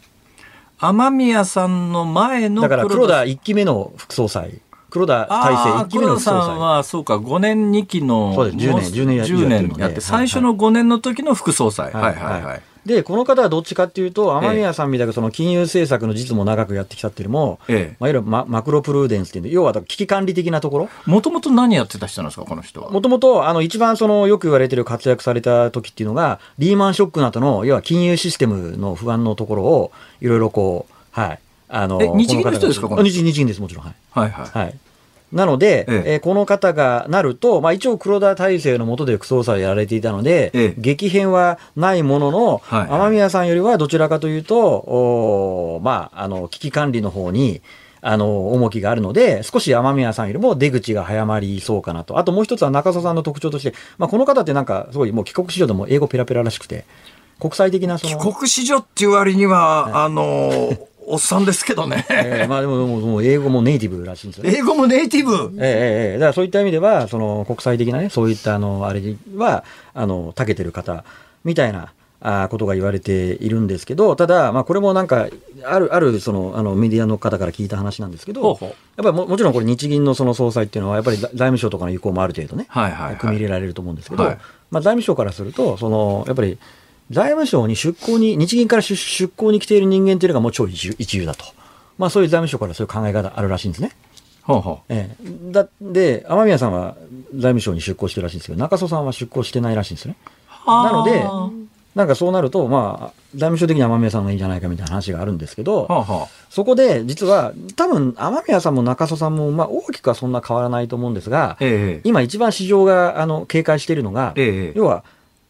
雨宮さんの前のだから黒田1期目の副総裁。黒田大成1期目の副総裁。さんは、そうか、5年2期の。そうです、10年、10年やって10年やって、最初の5年の時の副総裁。はいはいはい。はいで、この方はどっちかっていうと、雨宮さんみたいなその金融政策の実務を長くやってきたっていうのも、ええまあ、いわゆるママクロプルーデンスっていう要は危機管理的なところ。もともと何やってた人なんですか、この人は？もともと、あの、一番その、よく言われてる活躍された時っていうのが、リーマンショックの後の、要は金融システムの不安のところを、いろいろこう、はい。あの、日銀の人ですか日銀です、もちろん。はい。はいはい。はいなので、えええー、この方がなると、まあ、一応黒田体制の下で副総裁をやられていたので、ええ、激変はないものの、はいはい、雨宮さんよりはどちらかというと、おまあ、あの、危機管理の方に、あの、重きがあるので、少し雨宮さんよりも出口が早まりそうかなと。あともう一つは中曽さんの特徴として、まあ、この方ってなんか、すごいもう帰国子女でも英語ペラペラらしくて、国際的なその。帰国子女っていう割には、はい、あのおっさんですけどね。えー、まあでも、もう英語もネイティブらしいんですよ、ね。英語もネイティブ？ええええだからそういった意味では、その国際的なね、そういったあの、あれは、あの、長けてる方、みたいな、あことが言われているんですけど、ただ、まあ、これもなんか、ある、ある、その、あの、メディアの方から聞いた話なんですけど、やっぱりももちろんこれ日銀のその総裁っていうのは、やっぱり財務省とかの意向もある程度ね、はいはいはい、組み入れられると思うんですけど、はい、まあ、財務省からすると、その、やっぱり、財務省に出向に、日銀から出向に来ている人間というのがもう超一流だと。まあ、そういう財務省からそういう考え方あるらしいんですね。ほうほうええ、だで、雨宮さんは財務省に出向してるらしいんですけど、中曽さんは出向してないらしいんですね。なので、なんかそうなると、まあ、財務省的に雨宮さんがいいんじゃないかみたいな話があるんですけど、はあはあ、そこで実は、多分雨宮さんも中曽さんも、まあ、大きくはそんな変わらないと思うんですが、ええ、今一番市場があの警戒しているのが、え、要は、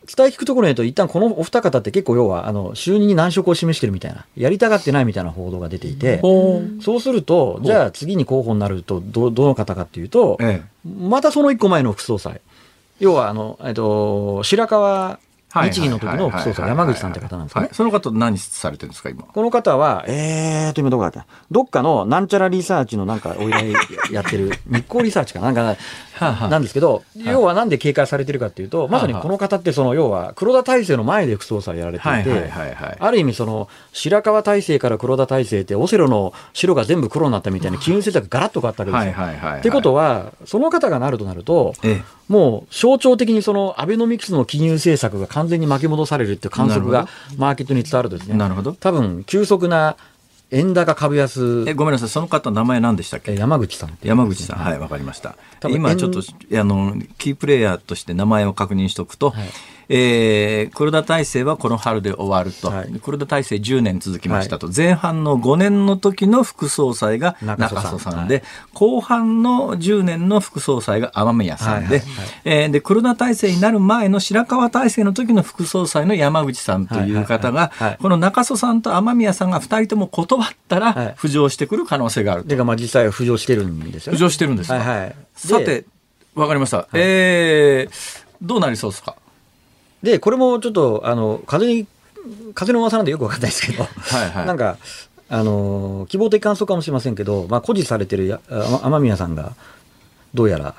伝え聞くところによると、一旦このお二方って結構要は、あの、就任に難色を示してるみたいな、やりたがってないみたいな報道が出ていて、そうすると、じゃあ次に候補になると、ど、どの方かっていうと、ええ、またその一個前の副総裁。要は、あの、えっと、白川日銀の時の副総裁、山口さんって方なんですかね。その方何されてるんですか、今？この方は、えーと、今どこだった？どっかのなんちゃらリサーチのなんかお依頼やってる、日光リサーチかなんか、なんですけど、要はなんで警戒されてるかっていうと、まさにこの方ってその、要は黒田体制の前で副総裁やられていて、ある意味その、白川体制から黒田体制ってオセロの白が全部黒になったみたいな金融政策がガラッと変わったわけですよ。ってことは、その方がなるとなると、もう象徴的にそのアベノミクスの金融政策が完全に巻き戻されるっていう観測がマーケットに伝わるとですね、なるほど多分急速な円高株安。え、ごめんなさい。その方、名前何でしたっけ？山口さん。山口さん。はい、わかりました。今ちょっと、あの、キープレイヤーとして名前を確認しておくと、はい、えー、黒田体制はこの春で終わると、はい、黒田体制10年続きましたと、はい、前半の5年の時の副総裁が中曽さん。で、はい、後半の10年の副総裁が雨宮さんで、はいえー、で黒田体制になる前の白川体制の時の副総裁の山口さんという方が、この中曽さんと雨宮さんが2人とも断ったら浮上してくる可能性があると。てかまあ実際浮上してるんですよ、ね、浮上してるんですか？はいはい、さて、わかりました。えー、どうなりそうですか？で、これもちょっと、あの、風に、風の噂なんでよくわかんないですけど、はいはい、なんか、あの、希望的観測かもしれませんけど、まあ、誇示されてる雨宮さんが、どうやら、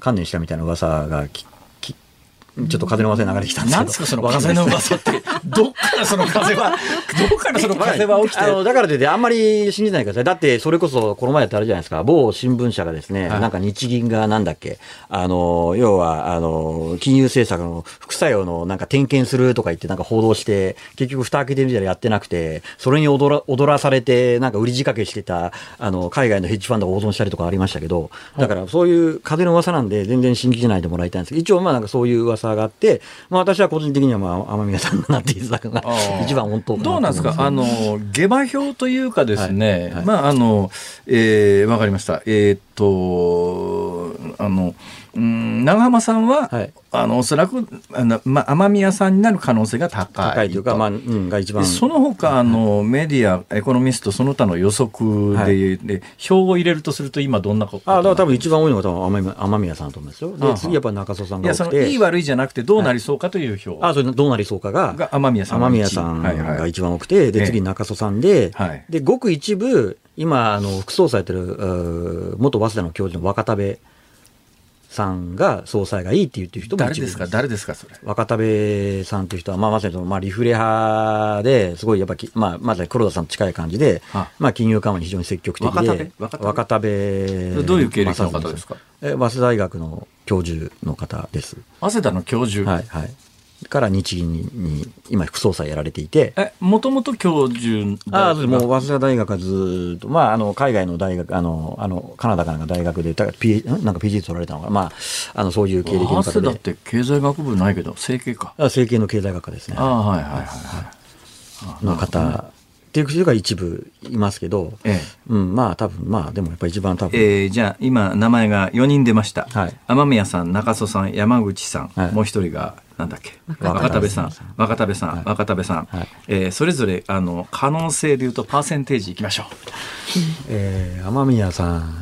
観念したみたいな噂がちょっと風の噂流れてきたんですけど。なんですか、その風の噂って。どっからその風は、どっからその風は起きて？あの、だからといってあんまり信じないでください。だって、それこそ、この前ってあるじゃないですか。某新聞社がですね、はい、なんか日銀がなんだっけ、あの、要は、あの、金融政策の副作用のなんか点検するとか言ってなんか報道して、結局蓋開けてみたらやってなくて、それに踊ら踊らされて、なんか売り仕掛けしてた、あの、海外のヘッジファンドが大損したりとかありましたけど、だからそういう風の噂なんで、全然信じないでもらいたいんですけど、一応まあなんかそういう噂があって、まあ、私は個人的には、まあ、天宮さんがなっていただくのが一番本当どうなんですか？あの下馬評というかですね、はいはい、まああの、えー、わかりました。えー、っとあのうん長浜さんは、はい、あのおそらくあの、まあ、雨宮さんになる可能性が高い高いというか、まあうん、が一番。その他あの、メディアエコノミストその他の予測ではい、で票を入れるとすると今どんなことあだ多分一番多いのが多分雨雨宮さんと思いますよ。で次やっぱ中曽さんがいやそのいい悪いじゃなくてどうなりそうかという票、はい、あそれどうなりそうかがが雨宮さん雨宮さんが一番多くて、で次中曽さんで、はい、でごく一部今あの副総裁やってる元早稲田の教授の若田部さんが総裁がいいって言ってる人も誰ですか？誰ですかそれ？若田部さんという人は、まあ、まさにその、まあ、リフレ派ですごいやっぱり、まあ、まず黒田さんと近い感じで、あ。まあ、金融緩和に非常に積極的で若田部？どういう経歴の方ですか？え早稲田大学の教授の方です。早稲田の教授？はいはいから日銀に今副総裁やられていて。えもともと教授ああもう早稲田大学はずっとまああの海外の大学あのあのカナダかなんか大学で P なんか PG 取られたのかな？まああのそういう経歴の方で。早稲田って経済学部ないけど政経か。あ政経の経済学科ですね。あはいはいはいはい。の方っていう人が一部いますけど、ええ、うん、まあ多分まあでもやっぱり一番多分、えー、じゃあ今名前が4人出ました、はい、雨宮さん中曽さん山口さん、はい、もう一人がなんだっけ？若田部さん。若田部さん、はい、若田部さん、はい、えー、それぞれあの可能性でいうとパーセンテージいきましょう、えー、雨宮さん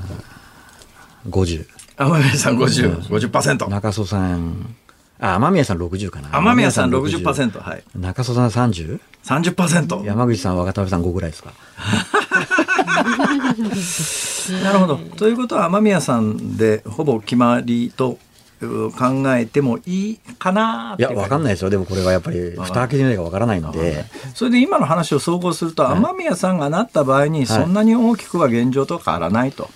50雨宮さん50、50%中曽さんあ、雨宮さん60かな。雨宮さん60%。はい。中曽さん 30? 30%。山口さん、若田さん5ぐらいですか。なるほど。ということは、雨宮さんでほぼ決まりと考えてもいいかないや、わかんないですよ。でもこれはやっぱり、蓋開けてみないかわからないんで。それで今の話を総合すると、雨宮さんがなった場合に、そんなに大きくは現状と変わらないと。い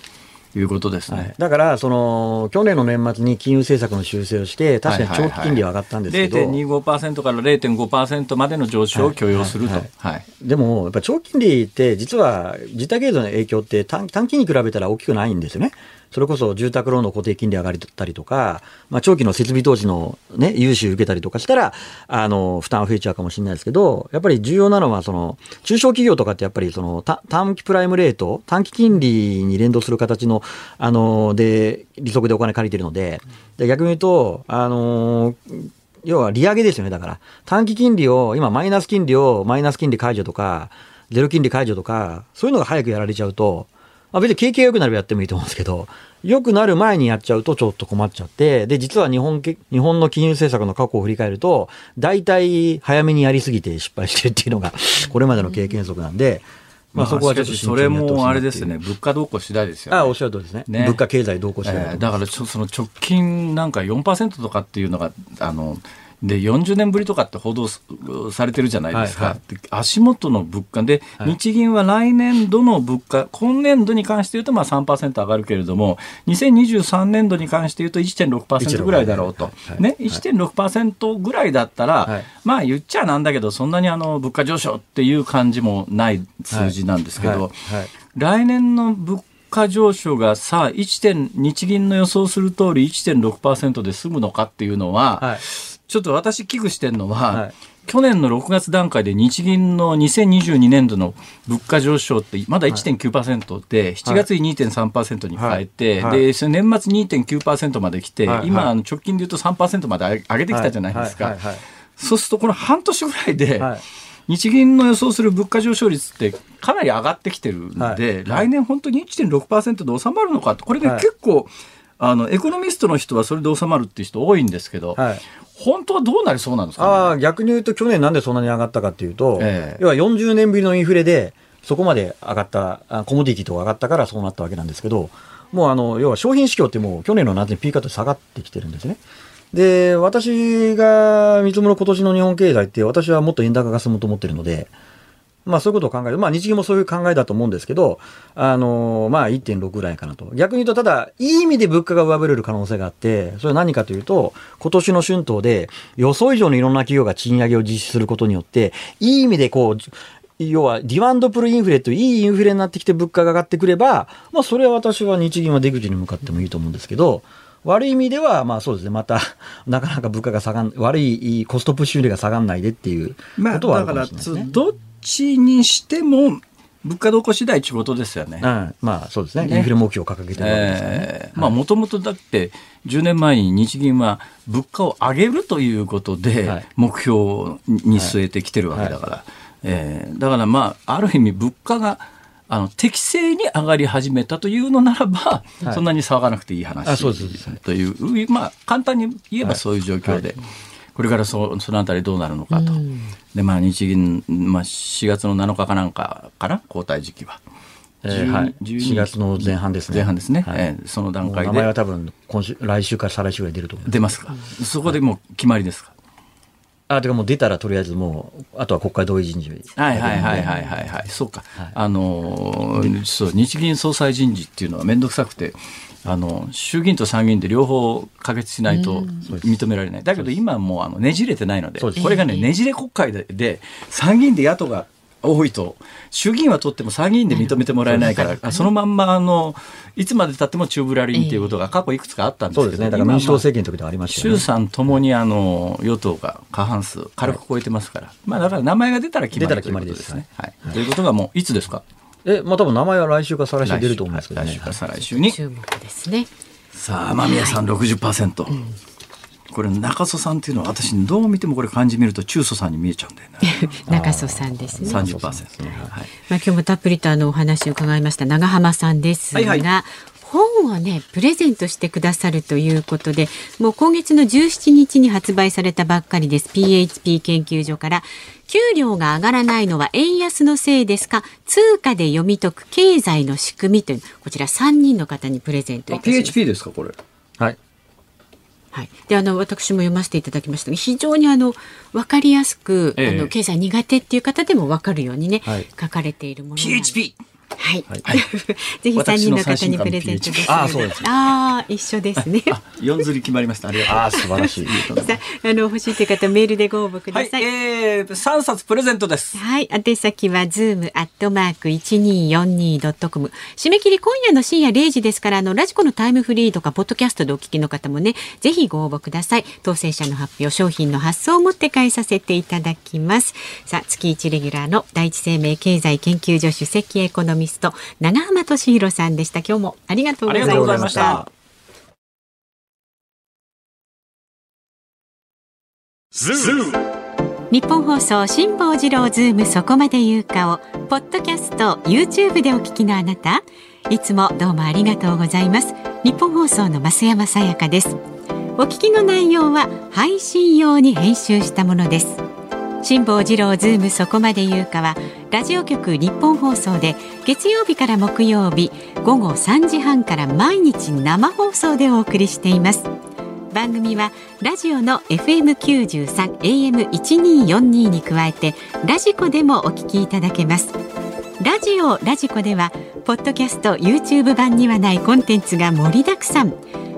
うことですね、はい、だからその去年の年末に金融政策の修正をして確かに長期金利は上がったんですけど、はいはいはい、0.25%から0.5%までの上昇を許容すると、はいはい。はい、でもやっぱ長期金利って実は実体経済の影響って短短期に比べたら大きくないんですよね。それこそ住宅ローンの固定金利上がったりとか、まあ、長期の設備投資の、ね、融資受けたりとかしたら、あの、負担は増えちゃうかもしれないですけど、やっぱり重要なのは、その、中小企業とかってやっぱりその、短期プライムレート、短期金利に連動する形の、あの、で、利息でお金借りてるので、で逆に言うと、あの、要は利上げですよね、だから。短期金利を、今マイナス金利をマイナス金利解除とか、ゼロ金利解除とか、そういうのが早くやられちゃうと、あ別に景気が良くなればやってもいいと思うんですけど、良くなる前にやっちゃうとちょっと困っちゃって、で、実は日本、日本の金融政策の過去を振り返ると、大体早めにやりすぎて失敗してるっていうのが、これまでの経験則なんで、まあ、そこはちょっとそれもあれですね、物価動向次第ですよね。あおっしゃる通りですね。ね。物価経済動向次第、えー、だからその直近なんか4%とかっていうのが、あの、で40年ぶりとかって報道されてるじゃないですか、はいはい、足元の物価で、はい、日銀は来年度の物価、今年度に関して言うとまあ3%上がるけれども、2023年度に関して言うと1.6%ぐらいだろうと、ね、1.6%ぐらいだったら、まあ言っちゃなんだけど、そんなにあの物価上昇っていう感じもない数字なんですけど、来年の物価上昇がさあ1日銀の予想する通り1.6%で済むのかっていうのは、はいちょっと私危惧してるのは、はい、去年の6月段階で日銀の2022年度の物価上昇ってまだ1.9%で、7月に2.3%に変えて、はい、で年末2.9%まで来て、はい、今直近で言うと3%まで上げてきたじゃないですか。そうするとこの半年ぐらいで、日銀の予想する物価上昇率ってかなり上がってきてるんで、来年本当に1.6%で収まるのかこれで結構、あのエコノミストの人はそれで収まるっていう人多いんですけど、はい、本当はどうなりそうなんですか、ね、あ逆に言うと、去年なんでそんなに上がったかっていうと、え。ー、要は40年ぶりのインフレで、そこまで上がった、コモディティとか上がったからそうなったわけなんですけど、もうあの、要は商品市況ってもう去年の夏にピーカート下がってきてるんですね。で、私が見積もる今年の日本経済って、私はもっと円高が進むと思ってるので、まあそういうことを考える。まあ日銀もそういう考えだと思うんですけど、あの、まあ1.6ぐらいかなと。逆に言うと、ただ、いい意味で物価が上振れる可能性があって、それは何かというと、今年の春闘で予想以上のいろんな企業が賃上げを実施することによって、いい意味でこう、要は、ディマンドプルインフレといいインフレになってきて物価が上がってくれば、まあそれは私は日銀は出口に向かってもいいと思うんですけど、悪い意味では、まあそうですね、また、なかなか物価が下がん、悪いコストプッシュ入れが下がんないでっていうことはあるかもしれないですね。まあ、だから、ちにしても、物価動向次第ということですよね。うん、まあそうですね。ね。インフレ目標を掲げてるわけですね。えー、まあもともとだって10年前に日銀は物価を上げるということで目標に据えてきてるわけだから。えー、だからまあある意味物価があの適正に上がり始めたというのならば、はい、そんなに騒がなくていい話という、まあ簡単に言えばそういう状況で。これからそそのあたりどうなるのかと、うん、でまあ、日銀、まあ、4月の7日かなんかかな、交代時期は。えー、はい、4月の前半ですね。前半ですね。はい、えー、その段階で。名前は多分今週、来週か再来週ぐらい出ると思出ますか、うん、そこでもう決まりですか、あ、てかもう出たらとりあえずもう、あとは国会同意人事。はいはいはいはいはいはい。そうか。はい、あのー、そう、日銀総裁人事っていうのは面倒くさくて、あの衆議院と参議院で両方可決しないと認められない、だけど今もうあのねじれてないので、これがね、ねじれ国会でで、参議院で野党が多いと、衆議院は取っても参議院で認めてもらえないから、そのまんまあのいつまでたってもチューブラリンということが過去いくつかあったんですけど、ね、だから民主党政権の時でありました、ね、衆参ともにあの与党が過半数、軽く超えてますから、まあ、だから名前が出たら決まりということですね。はい、ということがもういつですか？え、まあ多分名前は来週か再来週出ると思うんですけどね。来週か再来週に。注目ですね。さあ、間宮さん60%。はい、これ中曽さんっていうのは私どう見てもこれ漢字見ると中曽さんに見えちゃうんだよね。中曽さんですね。三十パーセント。はい。まあ今日もたっぷりとあのお話を伺いました長浜さんですが、はいはい、本をねプレゼントしてくださるということでもう今月の17日に発売されたばっかりです PHP 研究所から給料が上がらないのは円安のせいですか？通貨で読み解く経済の仕組みというこちら3人の方にプレゼントいたします PHP ですかこれはいはい、であの私も読ませていただきました。が非常にあの分かりやすく、ええ、あの経済苦手っていう方でも分かるようにね、はい、書かれているもの PHP はい。はい、ぜひ三人の方にプレゼントです。あ、そうです。ああ、一緒ですね。四釣り決まりました。ありがとう。あ、素晴らしい。さあ、あの欲しいという方メールでご応募ください。はい、ええー、三冊プレゼントです。はい、宛先はズームアットマーク一二四二ドットコム。締め切り今夜の深夜零時ですから、あのラジコのタイムフリーとかポッドキャストでお聞きの方もね、ぜひご応募ください。当選者の発表、商品の発送をもって代えさせていただきます。さあ、月一レギュラーの第一生命経済研究所首席エコノミスト永濱利廣さんでした。今日もありがとうございました。ニッポン放送辛坊治郎ズームそこまで言うかをポッドキャスト YouTube でお聞きのあなた。いつもどうもありがとうございます。ニッポン放送の増山さやかです。お聞きの内容は配信用に編集したものです辛坊治郎ズームそこまで言うかはラジオ局ニッポン放送で月曜日から木曜日午後3時半から毎日生放送でお送りしています。番組はラジオの FM93 AM1242 に加えてラジコでもお聞きいただけます。ラジオラジコではポッドキャスト YouTube 版にはないコンテンツが盛りだくさん。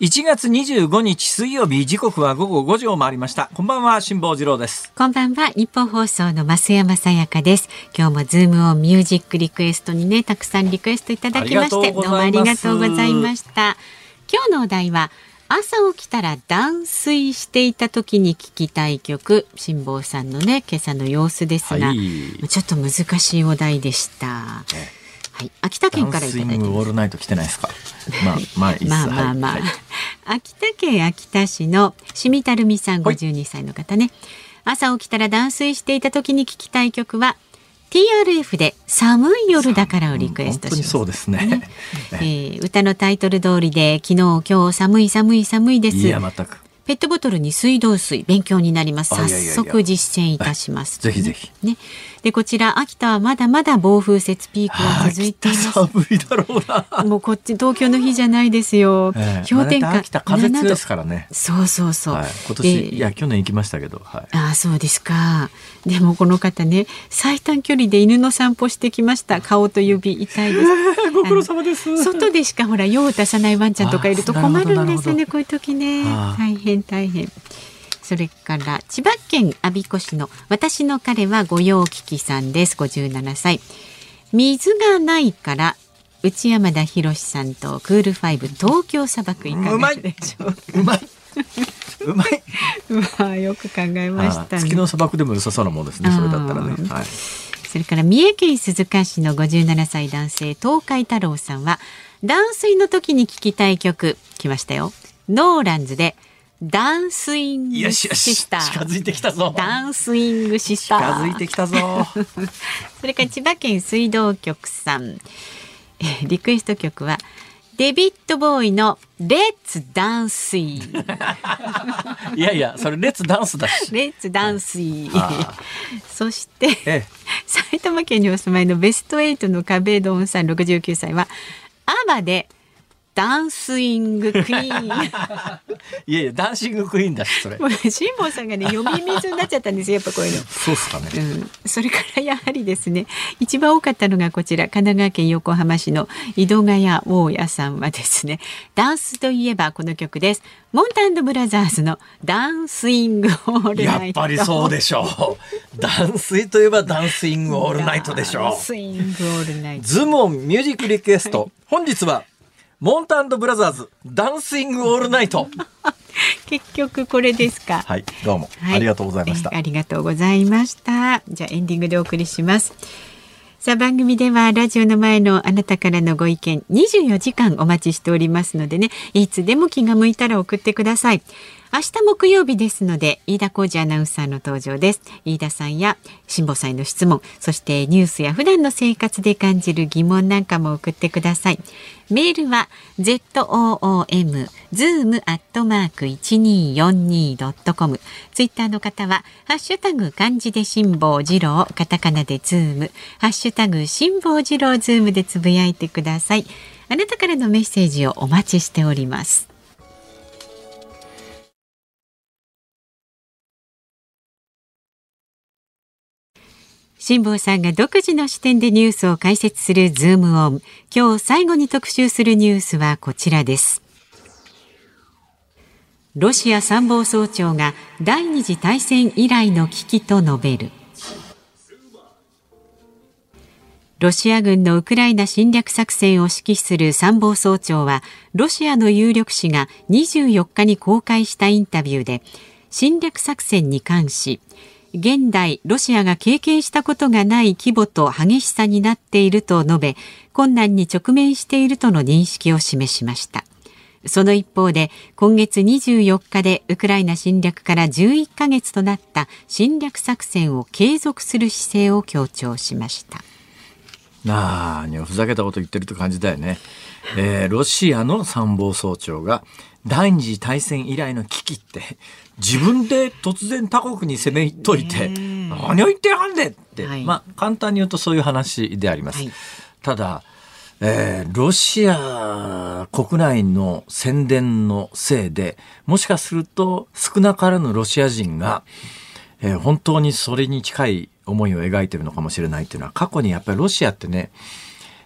1月25日水曜日時刻は午後5時を回りました。こんばんは辛坊治郎です。こんばんは日本放送の増山さやかです。今日もズームオンミュージックリクエストにねたくさんリクエストいただきましてどうもありがとうございました今日のお題は朝起きたら断水していた時に聞きたい曲辛坊さんのね今朝の様子ですが、はい、ちょっと難しいお題でした、はい、秋田県からいただいてオールナイト来てないですか？まあまあまあまあまあ、はい、秋田県秋田市のしみたるみさん52歳の方ね、朝起きたら断水していた時に聞きたい曲は TRF で寒い夜だからをリクエストします、そうですね、ね。えー、歌のタイトル通りで昨日今日寒い寒い寒いです。いや全く。ペットボトルに水道水勉強になります。早速実践いたします、ぜひぜひ。ねでこちら秋田はまだまだ暴風雪ピークが続いています。寒いだろうな。もうこっち東京の日じゃないですよ、えー、氷点下、秋田風強ですからね。そうそうそう、はい、今年いや去年行きましたけど、はい、ああそうですか。でもこの方ね最短距離で犬の散歩してきました。顔と指痛いです、えー、ご苦労様です。外でしかほら用を出さないワンちゃんとかいると困るんですよねこういう時ね。大変大変それから千葉県我孫子市の私の彼は御用聞きさんです。57歳。水がないから内山田博さんとクールファイブ東京砂漠いかがでしょう うまい。うまい。まあよく考えました、ね、月の砂漠でも良さそうなもんですねそれだったらね、はい、それから三重県鈴鹿市の57歳男性東海太郎さんは断水の時に聞きたい曲来ましたよ。ノーランズで「ダンスイングシスター。近づいてきたぞ。ダンスイングシスター。近づいてきたぞ。それから千葉県水道局さん。リクエスト曲はデビッド・ボーイのレッツ・ダンスイ いやいや、それレッツ・ダンスだし。レッツ・ダンスイそして、ええ、埼玉県にお住まいのベスト8の壁ドンさん69歳は、アバで「ダンスイングクイーン。いやいや、ダンシングクイーンだし、それ。辛坊さんがね、呼び水になっちゃったんですよ、やっぱこういうの。そうっすかね。うん。それからやはりですね、一番多かったのがこちら、神奈川県横浜市の井戸ヶ谷大家さんはですね、ダンスといえばこの曲です。モンタンドブラザーズのダンスイングオールナイト。やっぱりそうでしょう。ダンスイといえばダンスイングオールナイトでしょう。ダンスイングオールナイト。ズモンミュージックリクエスト。本日はモンタンドブラザーズダンスイングオールナイト。結局これですか。はいどうも、はい、ありがとうございました。ありがとうございました。じゃあエンディングでお送りします。さあ番組ではラジオの前のあなたからのご意見24時間お待ちしておりますのでねいつでも気が向いたら送ってください明日木曜日ですので飯田浩二アナウンサーの登場です。飯田さんや辛坊さんへの質問そしてニュースや普段の生活で感じる疑問なんかも送ってください。メールは z o o m zoom アットマーク一二四二ドットコム。ツイッターの方はハッシュタグ漢字で辛坊治郎カタカナでズーム。ハッシュタグ辛坊治郎ズームでつぶやいてください。あなたからのメッセージをお待ちしております。辛坊さんが独自の視点でニュースを解説するズームオン。今日最後に特集するニュースはこちらです。ロシア参謀総長が第二次大戦以来の危機と述べる。ロシア軍のウクライナ侵略作戦を指揮する参謀総長はロシアの有力紙が24日に公開したインタビューで侵略作戦に関し現代ロシアが経験したことがない規模と激しさになっていると述べ困難に直面しているとの認識を示しました。その一方で今月24日でウクライナ侵略から11ヶ月となった侵略作戦を継続する姿勢を強調しました。なあふざけたこと言ってると感じだよね、えー、ロシアの参謀総長が第二次大戦以来の危機って自分で突然他国に攻めといて何を言ってやがんでって、はい、まあ簡単に言うとそういう話であります。はい、ただえー、ロシア国内の宣伝のせいで、もしかすると少なからぬロシア人が、えー、本当にそれに近い思いを描いてるのかもしれないっていうのは、過去にやっぱりロシアってね、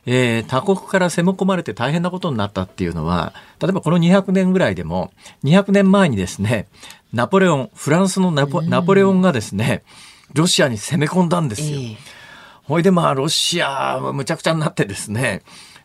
えー、他国から攻め込まれて大変なことになったっていうのは、例えばこの200年ぐらいでも、200年前にですね、ナポレオン、フランスのナポナポレオンがですね、ロシアに攻め込んだんですよ。ほいでまあ、ロシアはむちゃくちゃになってですね、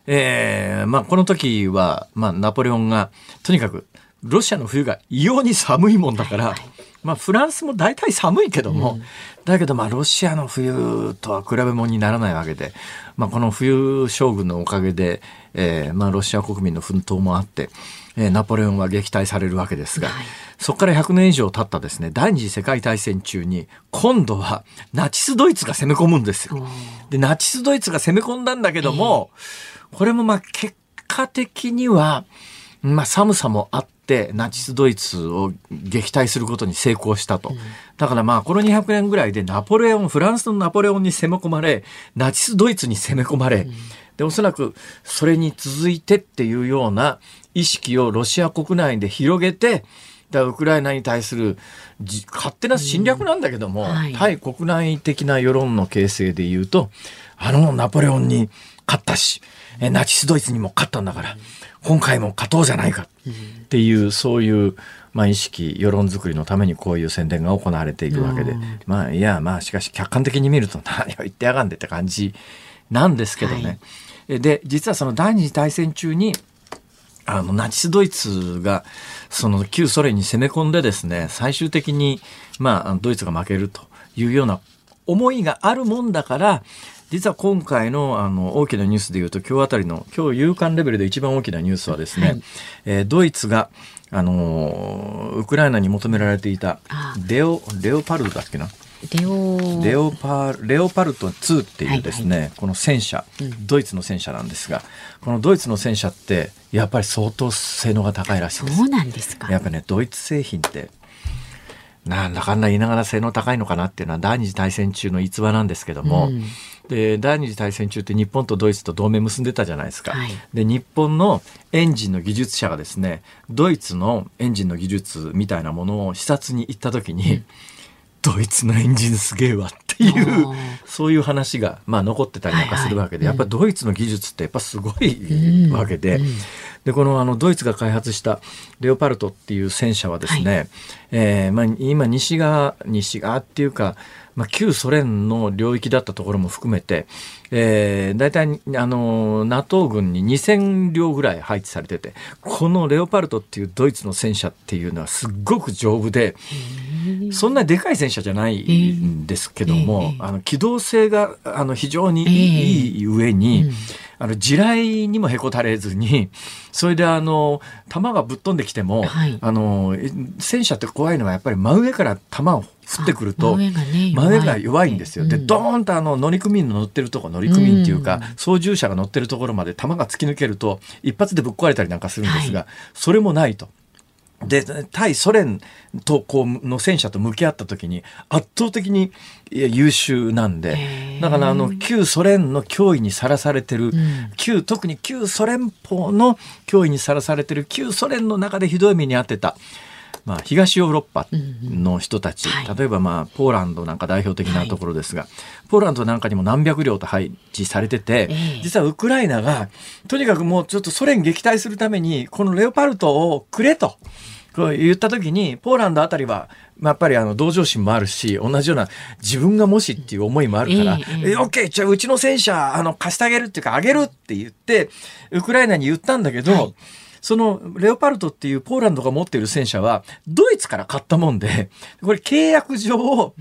えー、まあこの時は、まあナポレオンが、とにかく、ロシアの冬が異様に寒いもんだから、まあフランスも大体寒いけども、うん、だけどまあロシアの冬とは比べ物にならないわけで、まあこの冬将軍のおかげで、えー、まあロシア国民の奮闘もあって、えー、ナポレオンは撃退されるわけですが、はい、そこから100年以上経ったですね、第二次世界大戦中に、今度はナチスドイツが攻め込むんですよ。で、ナチスドイツが攻め込んだんだけども、えー、これもまあ結果的には、まあ寒さもあって、ナチスドイツを撃退することに成功したと。うん、だからまあこの200年ぐらいでナポレオン、フランスのナポレオンに攻め込まれ、ナチスドイツに攻め込まれ、うんで、おそらくそれに続いてっていうような意識をロシア国内で広げて、だウクライナに対する勝手な侵略なんだけども、はい、対国内的な世論の形成で言うと、あのナポレオンに勝ったし、ナチスドイツにも勝ったんだから、今回も勝とうじゃないかっていう、そういう、まあ、意識、世論作りのためにこういう宣伝が行われていくわけで、まあ、いや、まあ、しかし客観的に見ると何を言ってやがんでって感じなんですけどね。はい、で、実はその第二次大戦中に、あの、ナチスドイツが、その旧ソ連に攻め込んでですね、最終的に、まあ、ドイツが負けるというような思いがあるもんだから、実は今回のあの大きなニュースでいうと今日あたりの今日夕刊レベルで一番大きなニュースはですね、はい、えー、ドイツがあのウクライナに求められていたレオレオパルドだっけなレオ。レオパレオパルト2っていうですね、はいはい、この戦車、ドイツの戦車なんですがこのドイツの戦車ってやっぱり相当性能が高いらしいです。そうなんですか。やっぱねドイツ製品ってなんだかんだ言いながら性能高いのかなっていうのは第二次大戦中の逸話なんですけども、うん、で第二次大戦中って日本とドイツと同盟結んでたじゃないですか、はい、で日本のエンジンの技術者がですねドイツのエンジンの技術みたいなものを視察に行った時に、うんドイツのエンジンすげえわっていうそういう話が、まあ、残ってたりなんかするわけで、はいはい、やっぱドイツの技術ってやっぱすごいわけで、うん。うん、でこのあのドイツが開発したレオパルトっていう戦車はですね、はい、えー、まあ、今西側西側っていうかまあ、旧ソ連の領域だったところも含めて、えー、大体、あの、NATO 軍に2000両ぐらい配置されてて、このレオパルトっていうドイツの戦車っていうのはすっごく丈夫で、そんなでかい戦車じゃないんですけども、あの、機動性が、あの、非常にいい上に、あの、地雷にもへこたれずに、それであの、弾がぶっ飛んできても、はい、あの、戦車って怖いのはやっぱり真上から弾を降ってくると、真上が弱い。んですよ。で、ドーンとあの、乗組員の乗ってるとこ、乗組員っていうか、操縦者が乗ってるところまで弾が突き抜けると、一発でぶっ壊れたりなんかするんですが、はい、それもないと。で対ソ連とこうの戦車と向き合った時に圧倒的に優秀なんでだからあの旧ソ連の脅威にさらされてる、うん、旧特に旧ソ連邦の脅威にさらされてる旧ソ連の中でひどい目に遭ってた。まあ、東ヨーロッパの人たち、うんうん、例えばまあポーランドなんか代表的なところですが、はい、ポーランドなんかにも何百両と配置されてて、えー、実はウクライナがとにかくもうちょっとソ連撃退するためにこのレオパルトをくれと。こう言った時にポーランドあたりはやっぱりあの同情心もあるし同じような自分がもしっていう思いもあるから「えー、オッケーじゃあうちの戦車あの貸してあげるっていうかあげる」って言ってウクライナに言ったんだけど、はい。そのレオパルトっていうポーランドが持っている戦車はドイツから買ったもんで、これ契約上、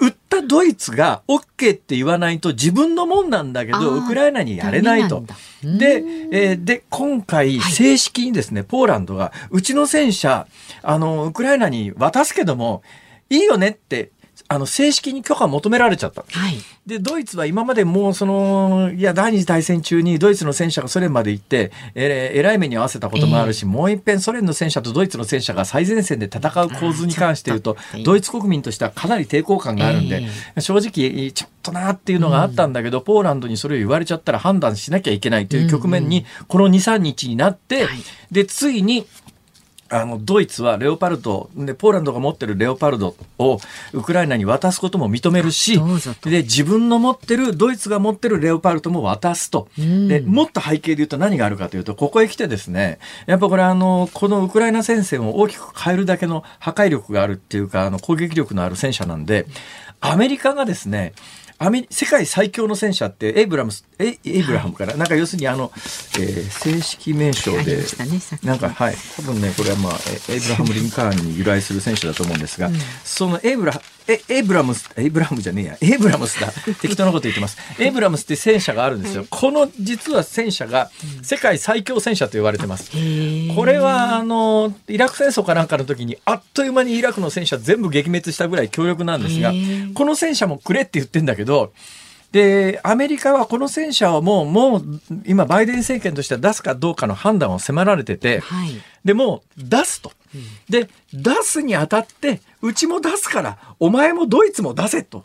売ったドイツが OK って言わないと自分のもんなんだけど、ウクライナにやれないと。で、えー、で、今回正式にですね、はい、ポーランドが、うちの戦車、あの、ウクライナに渡すけども、いいよねってあの正式に許可を求められちゃった、はい、でドイツは今までもうそのいや第二次大戦中にドイツの戦車がソ連まで行ってええらい目に合わせたこともあるし、えー、もう一遍ソ連の戦車とドイツの戦車が最前線で戦う構図に関して言うとドイツ国民としてはかなり抵抗感があるんで、えー、正直ちょっとなっていうのがあったんだけど、うん、ポーランドにそれを言われちゃったら判断しなきゃいけないという局面にこの23日になって、はい、でついにあのドイツはレオパルトでポーランドが持ってるレオパルドをウクライナに渡すことも認めるしで自分の持ってるドイツが持ってるレオパルトも渡すと、でもっと背景で言うと何があるかというとここへ来てですねやっぱこれあのこのウクライナ戦線を大きく変えるだけの破壊力があるっていうかあの攻撃力のある戦車なんでアメリカがですねアメ世界最強の戦車ってエイブラムスエイブラハムから、はい、なんか要するにあの、えー、正式名称で、ね、なんかはい。多分ねこれはまあエイブラハム・リンカーンに由来する戦車だと思うんですが、うん、そのエイブラえエイブラムスエイブラムじゃねえや。エイブラムスだ。適当なこと言ってます。エイブラムスって戦車があるんですよ、この実は戦車が世界最強戦車と言われてます、これはあのイラク戦争かなんかの時にあっという間にイラクの戦車全部撃滅したぐらい強力なんですがこの戦車もくれって言ってんだけどで、アメリカはこの戦車をもう、もう、今、バイデン政権としては出すかどうかの判断を迫られてて、はい、で、もう出すと。で、出すにあたって、うちも出すから、お前もドイツも出せと。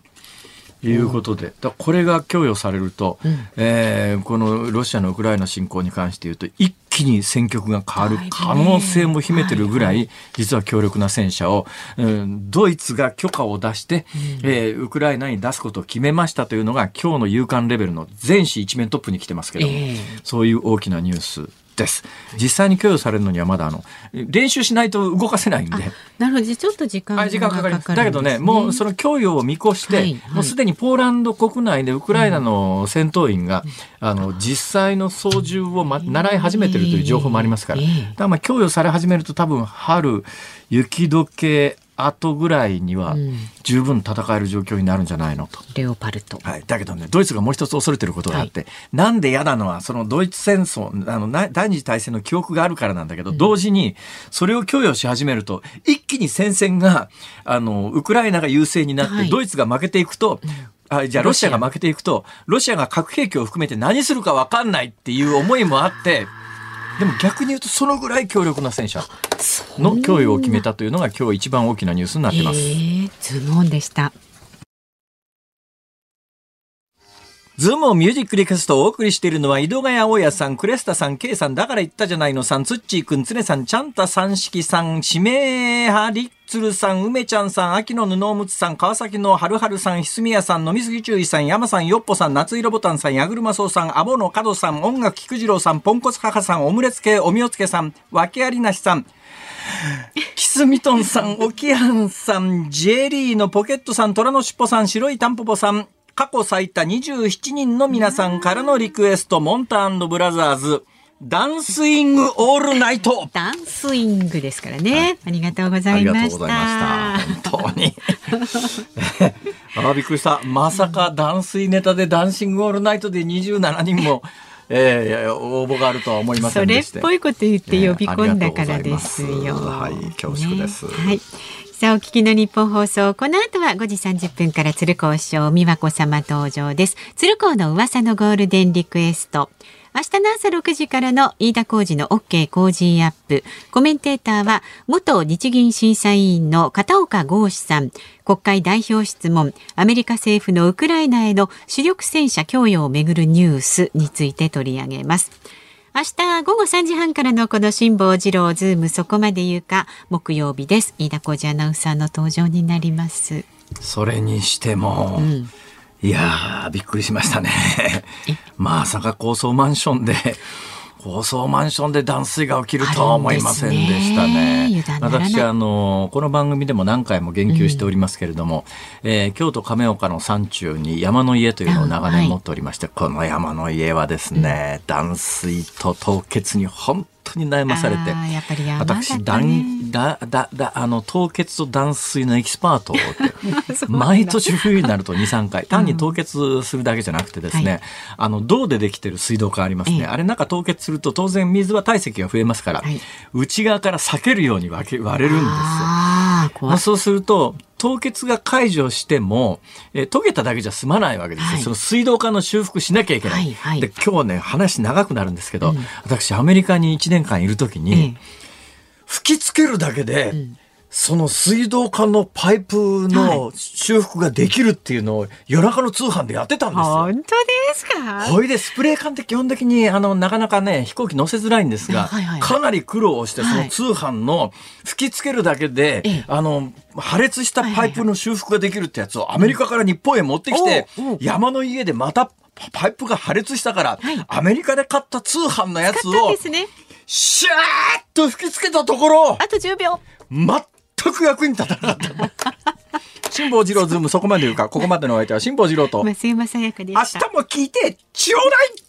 いうことで、だこれが供与されると、うん、えー、このロシアのウクライナ侵攻に関して言うと、一気に戦局が変わる可能性も秘めてるぐらい、実は強力な戦車を、うん、ドイツが許可を出して、うん、えー、ウクライナに出すことを決めましたというのが、今日の夕刊レベルの全紙一面トップに来てますけども、えー、そういう大きなニュースです。実際に供与されるのにはまだあの練習しないと動かせないんで。なるほど、ちょっと時間がかかります。だけどね、もうその供与を見越して、はいはい、もうすでにポーランド国内でウクライナの戦闘員が、うん、あの実際の操縦を、ま、習い始めてるという情報もありますから、えー、だからまあ供与され始めると多分春雪解け後ぐらいには十分戦える状況になるんじゃないのと。レオパルト。はい。だけどね、ドイツがもう一つ恐れてることがあって、はい、なんで嫌なのは、そのドイツ戦争、あの、第二次大戦の記憶があるからなんだけど、うん、同時にそれを供与し始めると、一気に戦線が、あの、ウクライナが優勢になって、はい、ドイツが負けていくと、あじゃあロシアが負けていくと、ロシアが核兵器を含めて何するか分かんないっていう思いもあって、でも逆に言うとそのぐらい強力な戦車の供与を決めたというのが今日一番大きなニュースになってます。えー、ズームオンでした。ズームをミュージックリクエストをお送りしているのは、井戸ヶ谷大家さん、クレスタさん、ケイさん、だから言ったじゃないのさん、ツッチーくん、ツネさん、チャンタさん、しきさん、指名ハリッツルさん、梅ちゃんさん、秋の布おむつさん、川崎のはるはるさん、ひすみやさん、飲みすぎ注意さん、山さん、よっぽさん、夏色ボタンさん、やぐるまそうさん、アボの角さん、音楽菊次郎さん、ポンコツ母さん、オムレツ系おみおつけさん、わけありなしさん、キスミトンさん、オキハンさん、ジェリーのポケットさん、虎のしっぽさん、白いタンポポさん、過去最多27人の皆さんからのリクエスト、モンタブラザーズ。ダンスイングオールナイト。ダンスイングですからね。はい、ありがとうございました。した。本当に。あびっくりした。まさかダンスイネタでダンシングオールナイトで27人も。えー、応募があるとは思いませんでしたそれっぽいこと言って呼び込んだからですよ。えー、はい、恐縮です。ね、はい。さあお聞きの日本放送この後は5時30分から鶴光師匠美和子様登場です鶴光の噂のゴールデンリクエスト明日の朝6時からの飯田浩二の OK 工事アップ。コメンテーターは、元日銀審査委員の片岡剛志さん。国会代表質問、アメリカ政府のウクライナへの主力戦車供与をめぐるニュースについて取り上げます。明日午後3時半からのこの辛坊治郎ズームそこまで言うか木曜日です。飯田浩二アナウンサーの登場になります。それにしても、うん、いやびっくりしましたね。まさか高層マンションで高層マンションで断水が起きるとは思いませんでしたね。ね。私あのこの番組でも何回も言及しておりますけれども、うん、えー、京都亀岡の山中に山の家というのを長年持っておりまして、はい、この山の家はですね、うん、断水と凍結に本当に悩まされて、ね、私だだだだあの凍結と断水のエキスパートって 毎年冬になると23回 単に凍結するだけじゃなくてですね、うん、あの銅でできてる水道管ありますね、あれなんか凍結すると当然水は体積が増えますから、はい、内側から裂けるように割れるんですよ。まあ、そうすると凍結が解除しても、えー、溶けただけじゃ済まないわけですよ、はい、その水道管の修復しなきゃいけない。はいはい、で今日ね話長くなるんですけど、うん、私アメリカに1年間いる時に、吹きつけるだけで、うんその水道管のパイプの修復ができるっていうのを夜中の通販でやってたんですよ。本当ですか？ほいで、スプレー缶って基本的に、あの、なかなかね、飛行機乗せづらいんですが、はいはいはい、かなり苦労して、その通販の吹きつけるだけで、はい、あの、破裂したパイプの修復ができるってやつをアメリカから日本へ持ってきて、山の家でまたパイプが破裂したから、はい、アメリカで買った通販のやつを、ね、シャーッと吹きつけたところ、あと10秒。全く役に立たなかった。辛坊治郎ズームそこまで言うか、ここまでのお相手は辛坊治郎と。増山さやかで明日も聞いてちょうだい